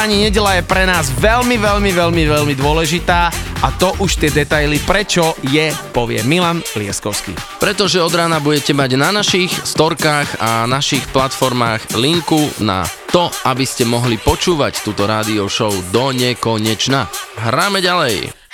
Páni, nedela je pre nás veľmi, veľmi, veľmi, veľmi dôležitá a to už tie detaily, prečo je, povie Milan Lieskovský. Pretože od rána budete mať na našich storkách a našich platformách linku na to, aby ste mohli počúvať túto rádio show do nekonečna. Hráme ďalej.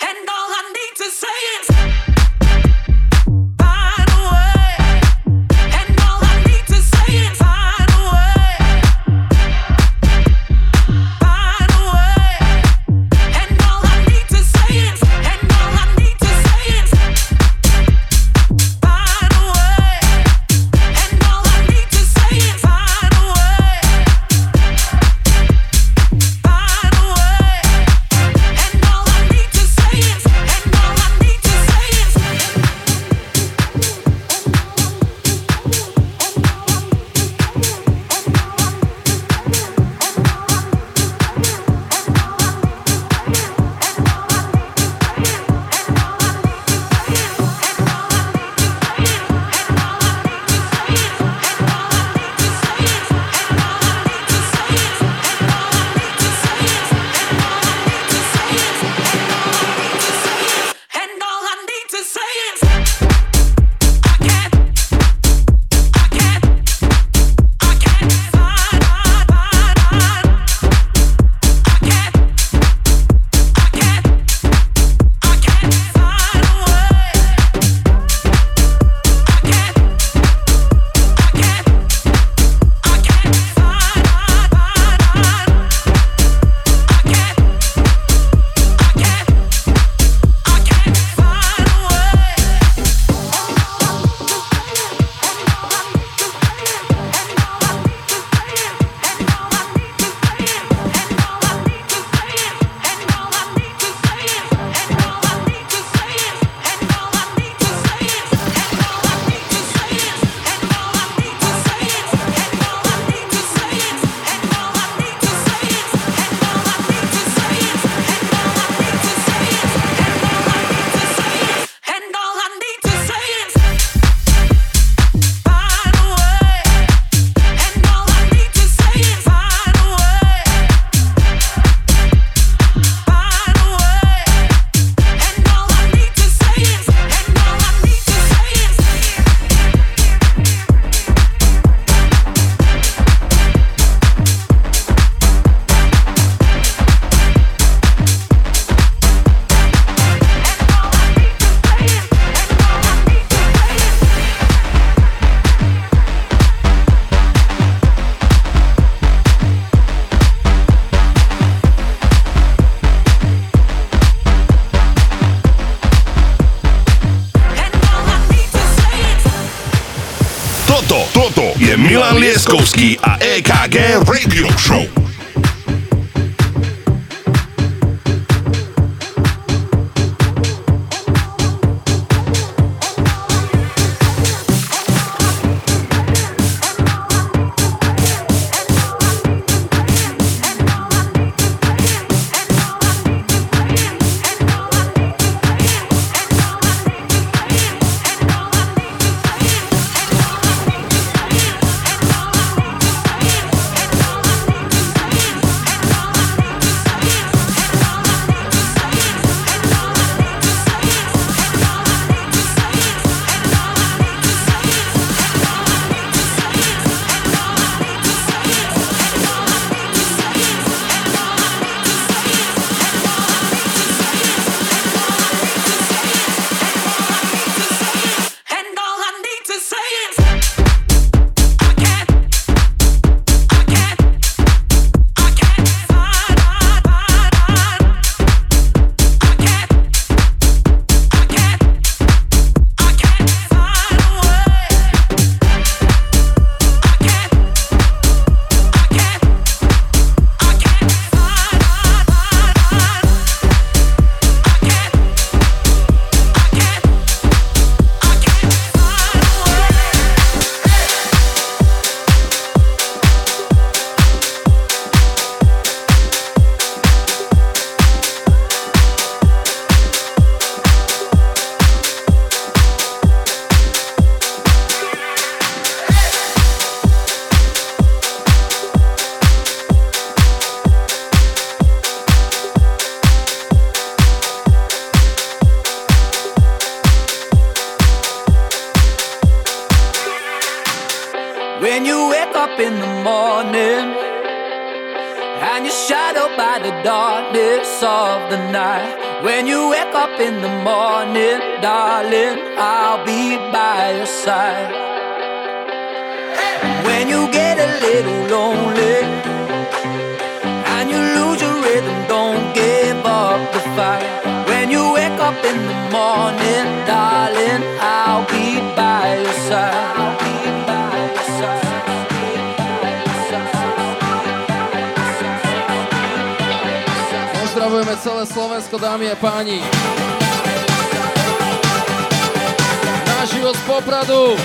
Naživo z Popradu.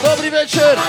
Dobrý večer.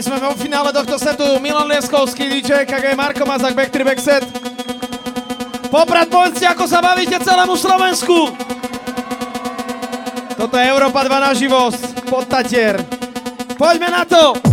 My sme vo finále tohto setu Milan Lieskovský, DJ KG, Marko Mazak, Back 3 Back Set. Poprad, povedzte, ako sa bavíte celému Slovensku. Toto je Európa 2 na živosť, Podtatier. Poďme na to!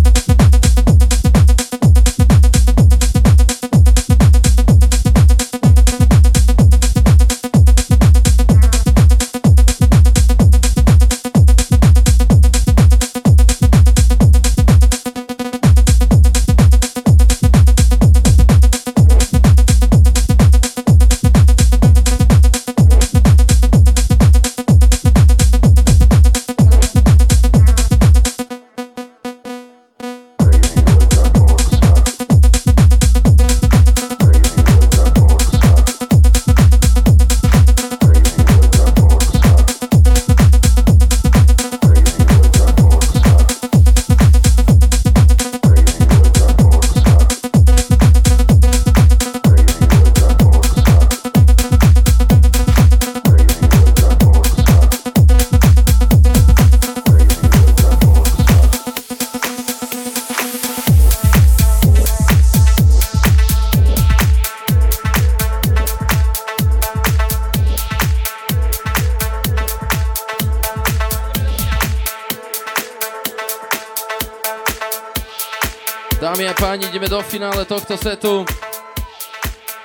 Finále tohto setu.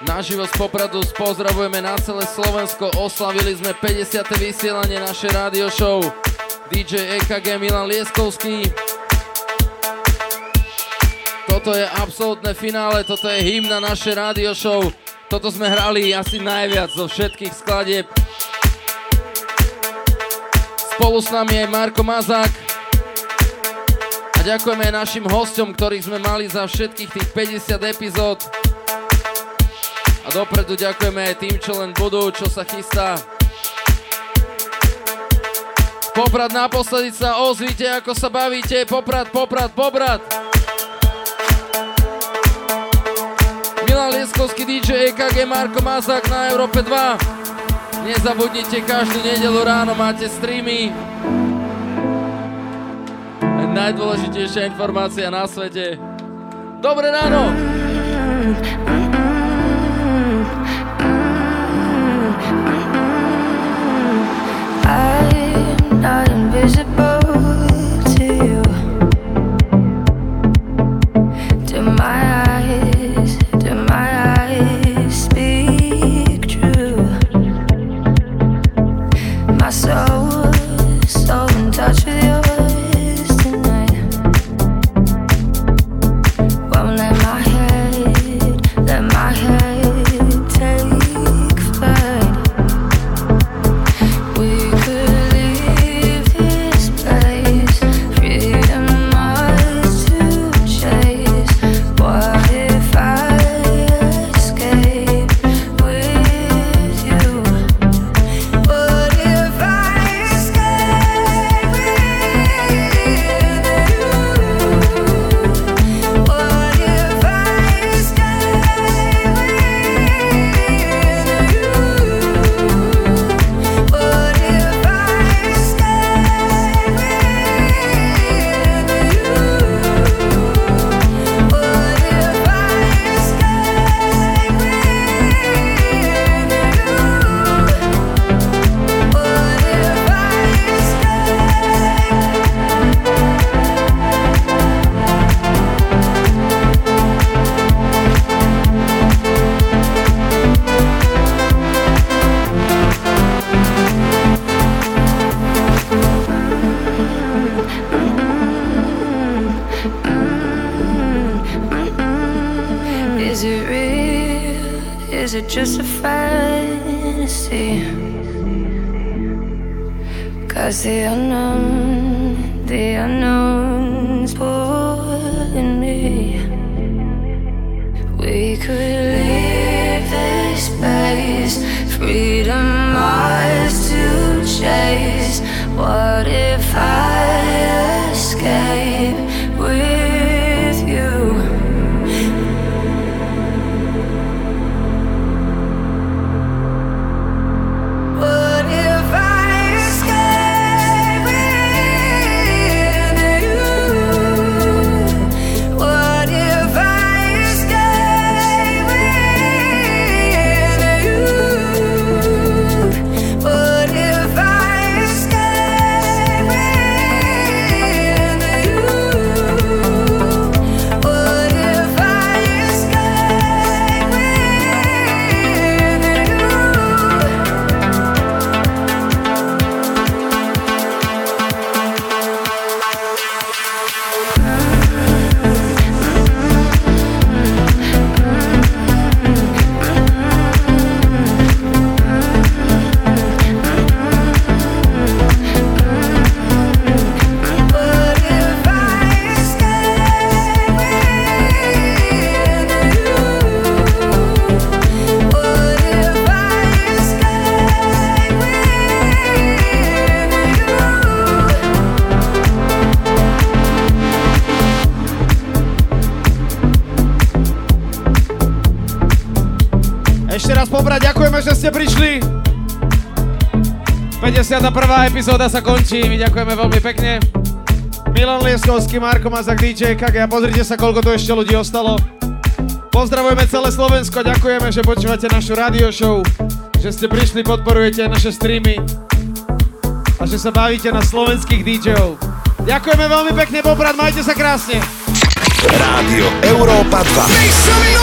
Naživo z Popradu pozdravujeme na celé Slovensko. Oslavili sme 50. vysielanie našej rádio show. DJ EKG Milan Lieskovský. Toto je absolútne finále, toto je hymna našej rádio show. Toto sme hrali asi najviac zo všetkých skladieb. Spolu s nami je Marko Mazák. A ďakujeme aj našim hostom, ktorých sme mali za všetkých tých 50 epizód. A dopredu ďakujeme aj tým, čo len budú, čo sa chystá. Poprad naposledy sa ozvite, ako sa bavíte. Poprad, poprad, poprad. Milan Lieskovský DJ EKG Marko Mazák na Európe 2. Nezabudnite, každú nedelu ráno máte streamy. Najdôležitejšia informácia na svete. Dobré ráno! I'm not invisible že ste prišli. 51. epizóda sa končí, my ďakujeme veľmi pekne. Milan Lieskovský, Marko Mazak, DJ KG a pozrite sa, koľko tu ešte ľudí ostalo. Pozdravujeme celé Slovensko, ďakujeme, že počúvate našu radio show, že ste prišli, podporujete naše streamy a že sa bavíte na slovenských DJov. Ďakujeme veľmi pekne, Poprad, majte sa krásne. Rádio Európa 2.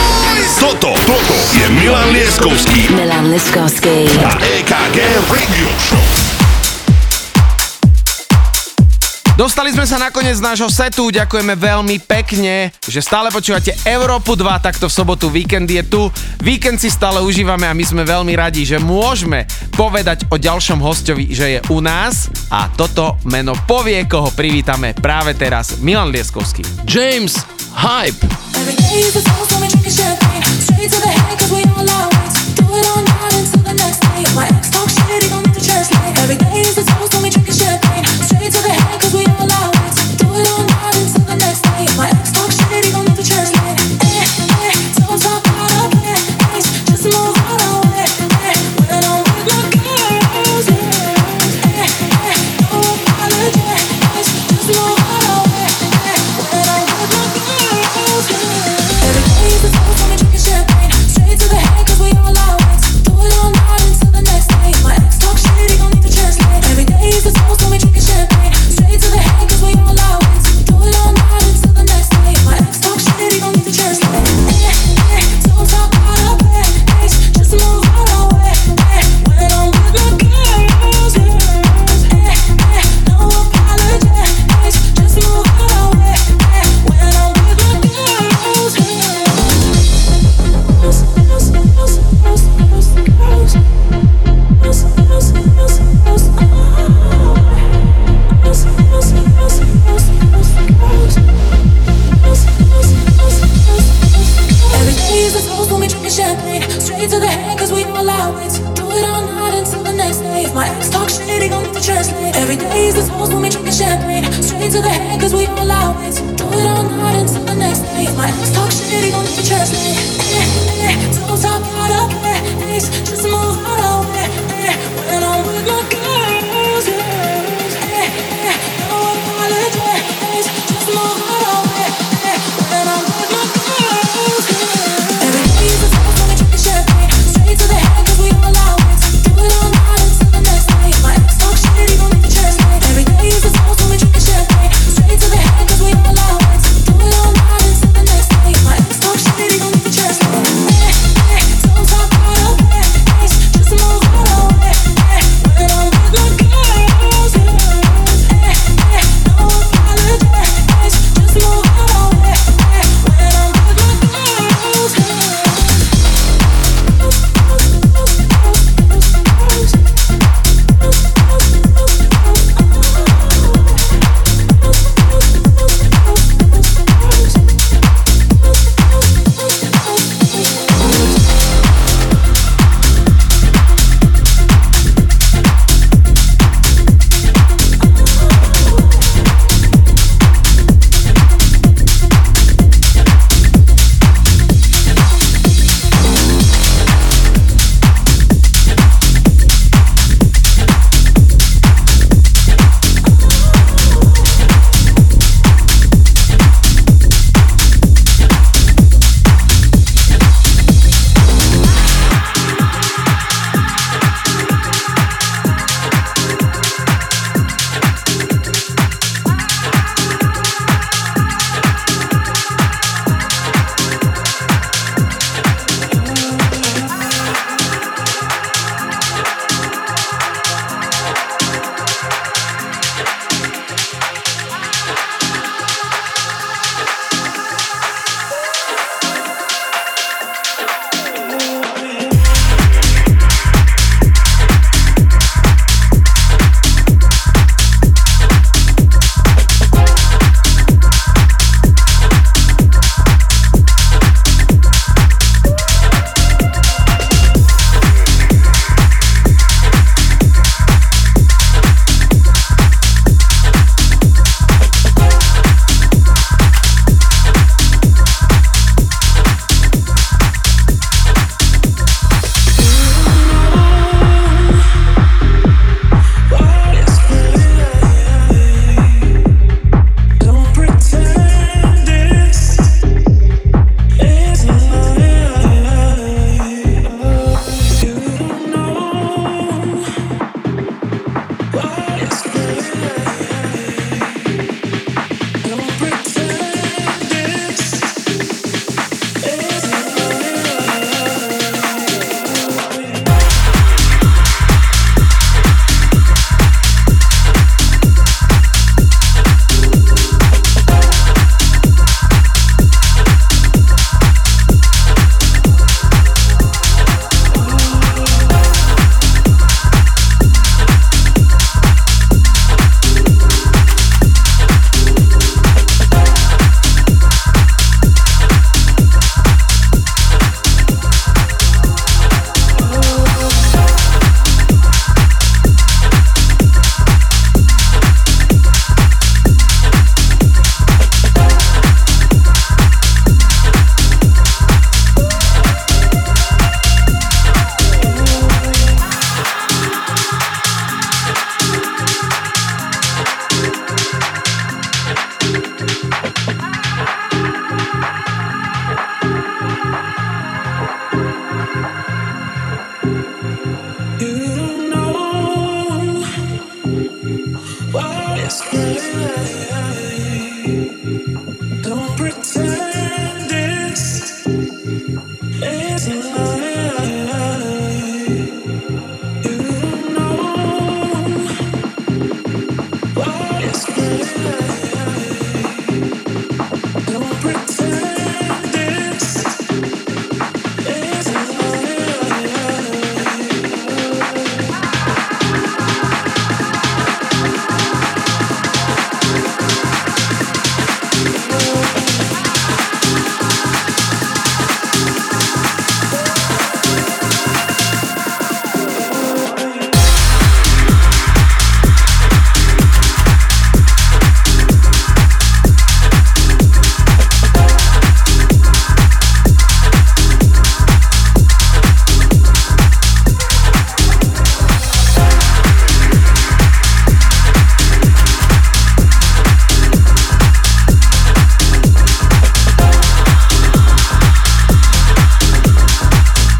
Toto, toto je Milan Leskovský. Milan Lieskovský. A EKG Radio Show. Dostali sme sa nakoniec z nášho setu, ďakujeme veľmi pekne, že stále počúvate Európu 2, takto v sobotu víkend je tu. Víkend si stále užívame a my sme veľmi radi, že môžeme povedať o ďalšom hostovi, že je u nás a toto meno povie, koho privítame práve teraz Milan Lieskovský. James Hype. Every day.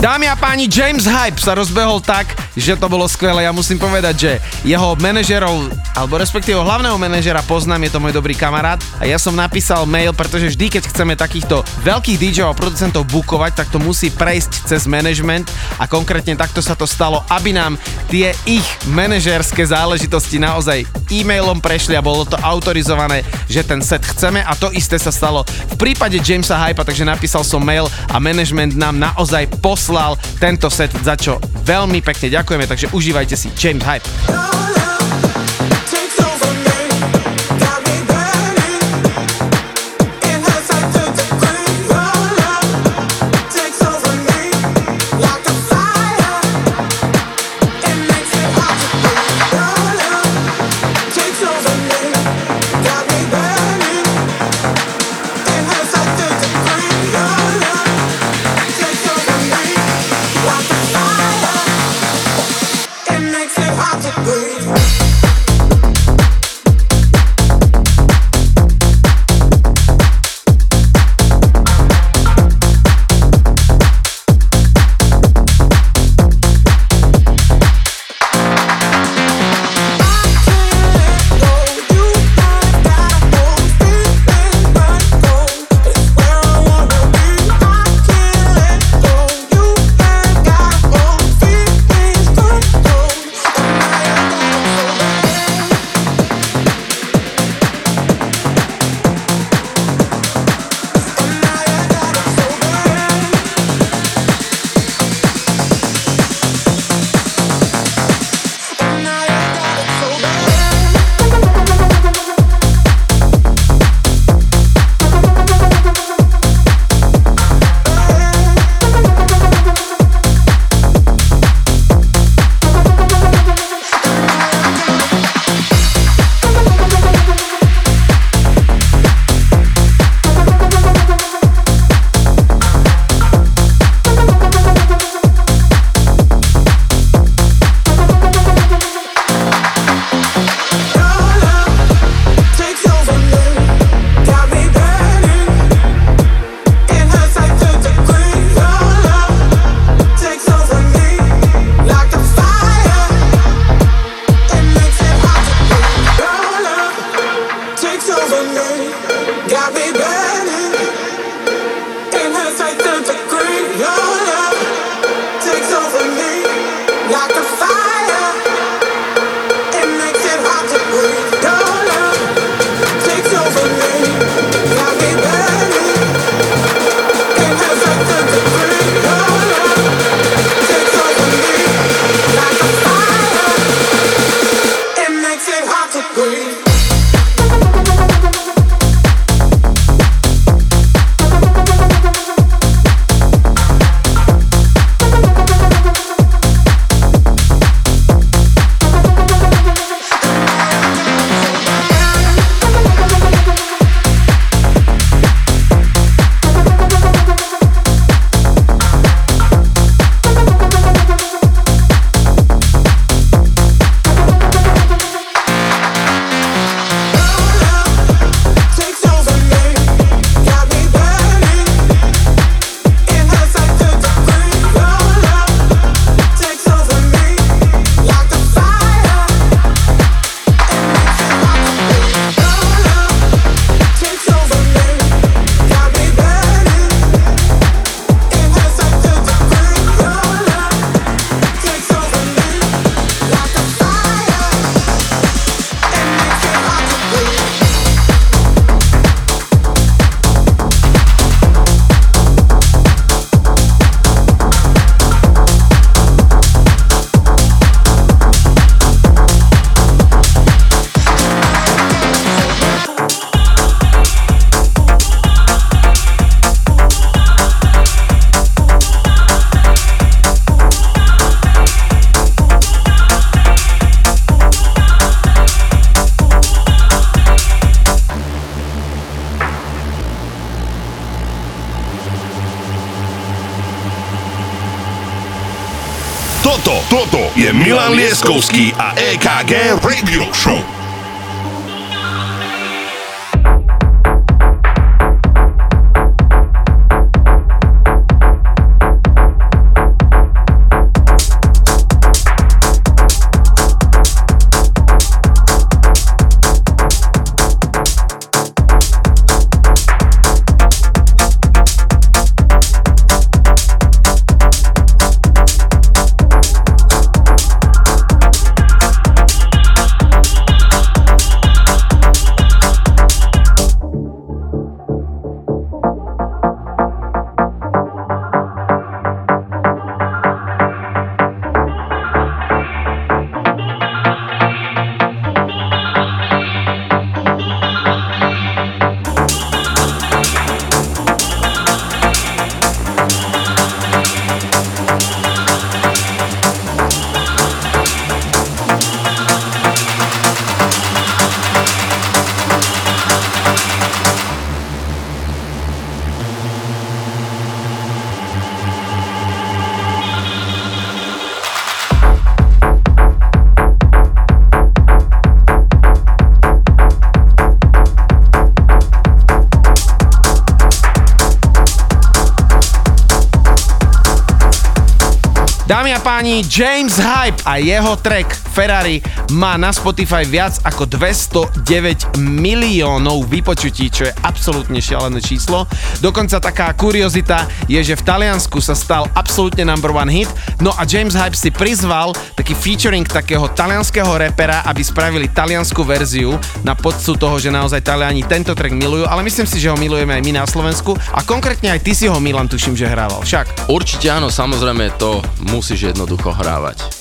Dámy a páni, James Hype sa rozbehol tak, že to bolo skvelé. Ja musím povedať, že jeho manažerov, alebo respektíve hlavného manažera poznám, je to môj dobrý kamarát. A ja som napísal mail, pretože vždy, keď chceme takýchto veľkých DJov a producentov bukovať, tak to musí prejsť cez management a konkrétne takto sa to stalo, aby nám tie ich manažerské záležitosti naozaj e-mailom prešli a bolo to autorizované, že ten set chceme a to isté sa stalo prípade Jamesa Hypa, takže napísal som mail a management nám naozaj poslal tento set, za čo veľmi pekne ďakujeme, takže užívajte si James Hype. Lieskovský a EKG Radio Show. A páni, James Hype a jeho track Ferrari má na Spotify viac ako 209 miliónov vypočutí, čo je absolútne šialené číslo. Dokonca taká kuriozita je, že v Taliansku sa stal absolútne number one hit, no a James Hype si prizval taký featuring takého talianského repera, aby spravili taliansku verziu na podcu toho, že naozaj Taliani tento track milujú, ale myslím si, že ho milujeme aj my na Slovensku a konkrétne aj ty si ho Milan tuším, že hrával. Však. Určite áno, samozrejme to musíš jednoducho hrávať.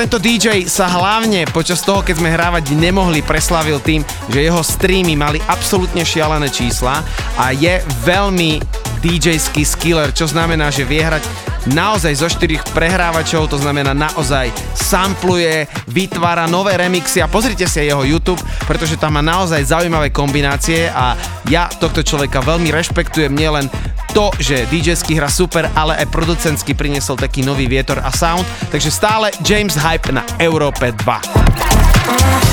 tento DJ sa hlavne počas toho, keď sme hrávať nemohli, preslavil tým, že jeho streamy mali absolútne šialené čísla a je veľmi DJ-ský skiller, čo znamená, že vie hrať naozaj zo štyrich prehrávačov, to znamená naozaj sampluje, vytvára nové remixy a pozrite si aj jeho YouTube, pretože tam má naozaj zaujímavé kombinácie a ja tohto človeka veľmi rešpektujem nielen to, že DJ-sky hra super, ale aj producentsky priniesol taký nový vietor a sound, takže stále James Hype na Európe 2.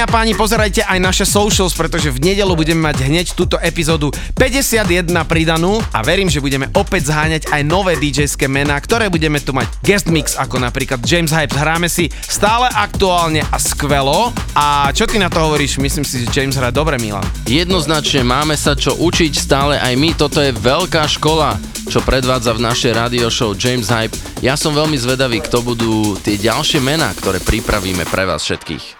Dámy a páni, pozerajte aj naše socials, pretože v nedelu budeme mať hneď túto epizódu 51 pridanú a verím, že budeme opäť zháňať aj nové DJ-ské mená, ktoré budeme tu mať guest mix, ako napríklad James Hype. Hráme si stále aktuálne a skvelo. A čo ty na to hovoríš? Myslím si, že James hrá dobre, Milan. Jednoznačne máme sa čo učiť stále aj my, toto je veľká škola, čo predvádza v našej radio show James Hype. Ja som veľmi zvedavý, kto budú tie ďalšie mená, ktoré pripravíme pre vás všetkých.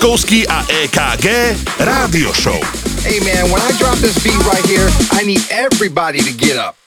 A EKG Rádio Show. Hey man, when I drop this beat right here, I need everybody to get up.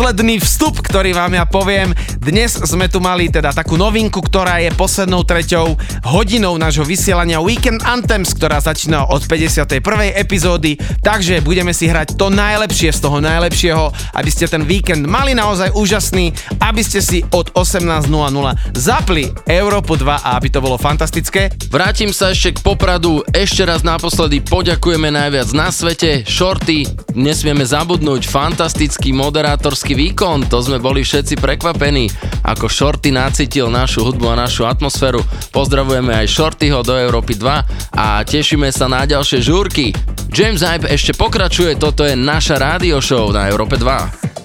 Predposledný vstup, ktorý vám ja poviem. Dnes sme tu mali teda takú novinku, ktorá je poslednou treťou hodinou nášho vysielania Weekend Anthems, ktorá začína od 51. epizódy, takže budeme si hrať to najlepšie z toho najlepšieho, aby ste ten víkend mali naozaj úžasný, aby ste si od 18.00 zapli Európu 2 a aby to bolo fantastické. Vrátim sa ešte k Popradu, ešte raz naposledy poďakujeme najviac na svete, Shorty, nesmieme zabudnúť, fantastický moderátorský výkon, to sme boli všetci prekvapení, ako Shorty nacítil našu hudbu a našu atmosféru. Pozdravujeme aj Shortyho do Európy 2 a tešíme sa na ďalšie žúrky. James Hype ešte pokračuje, toto je naša rádio show na Európe 2.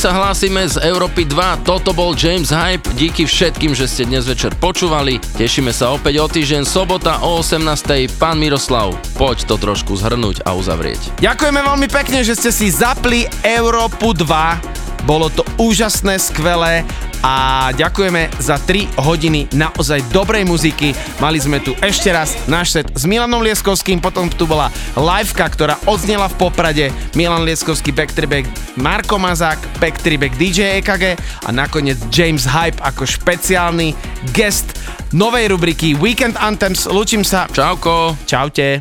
sa hlásime z Európy 2, toto bol James Hype, díky všetkým, že ste dnes večer počúvali, tešíme sa opäť o týždeň, sobota o 18. Pán Miroslav, poď to trošku zhrnúť a uzavrieť. Ďakujeme veľmi pekne, že ste si zapli Európu 2. Bolo to úžasné, skvelé a ďakujeme za 3 hodiny naozaj dobrej muziky. Mali sme tu ešte raz náš set s Milanom Lieskovským, potom tu bola liveka, ktorá odznela v Poprade, Milan Lieskovský, Backtribek, Marko Mazák, Backtribek, DJ EKG a nakoniec James Hype ako špeciálny guest novej rubriky Weekend Anthems. Lúčim sa. Čauko. Čaute.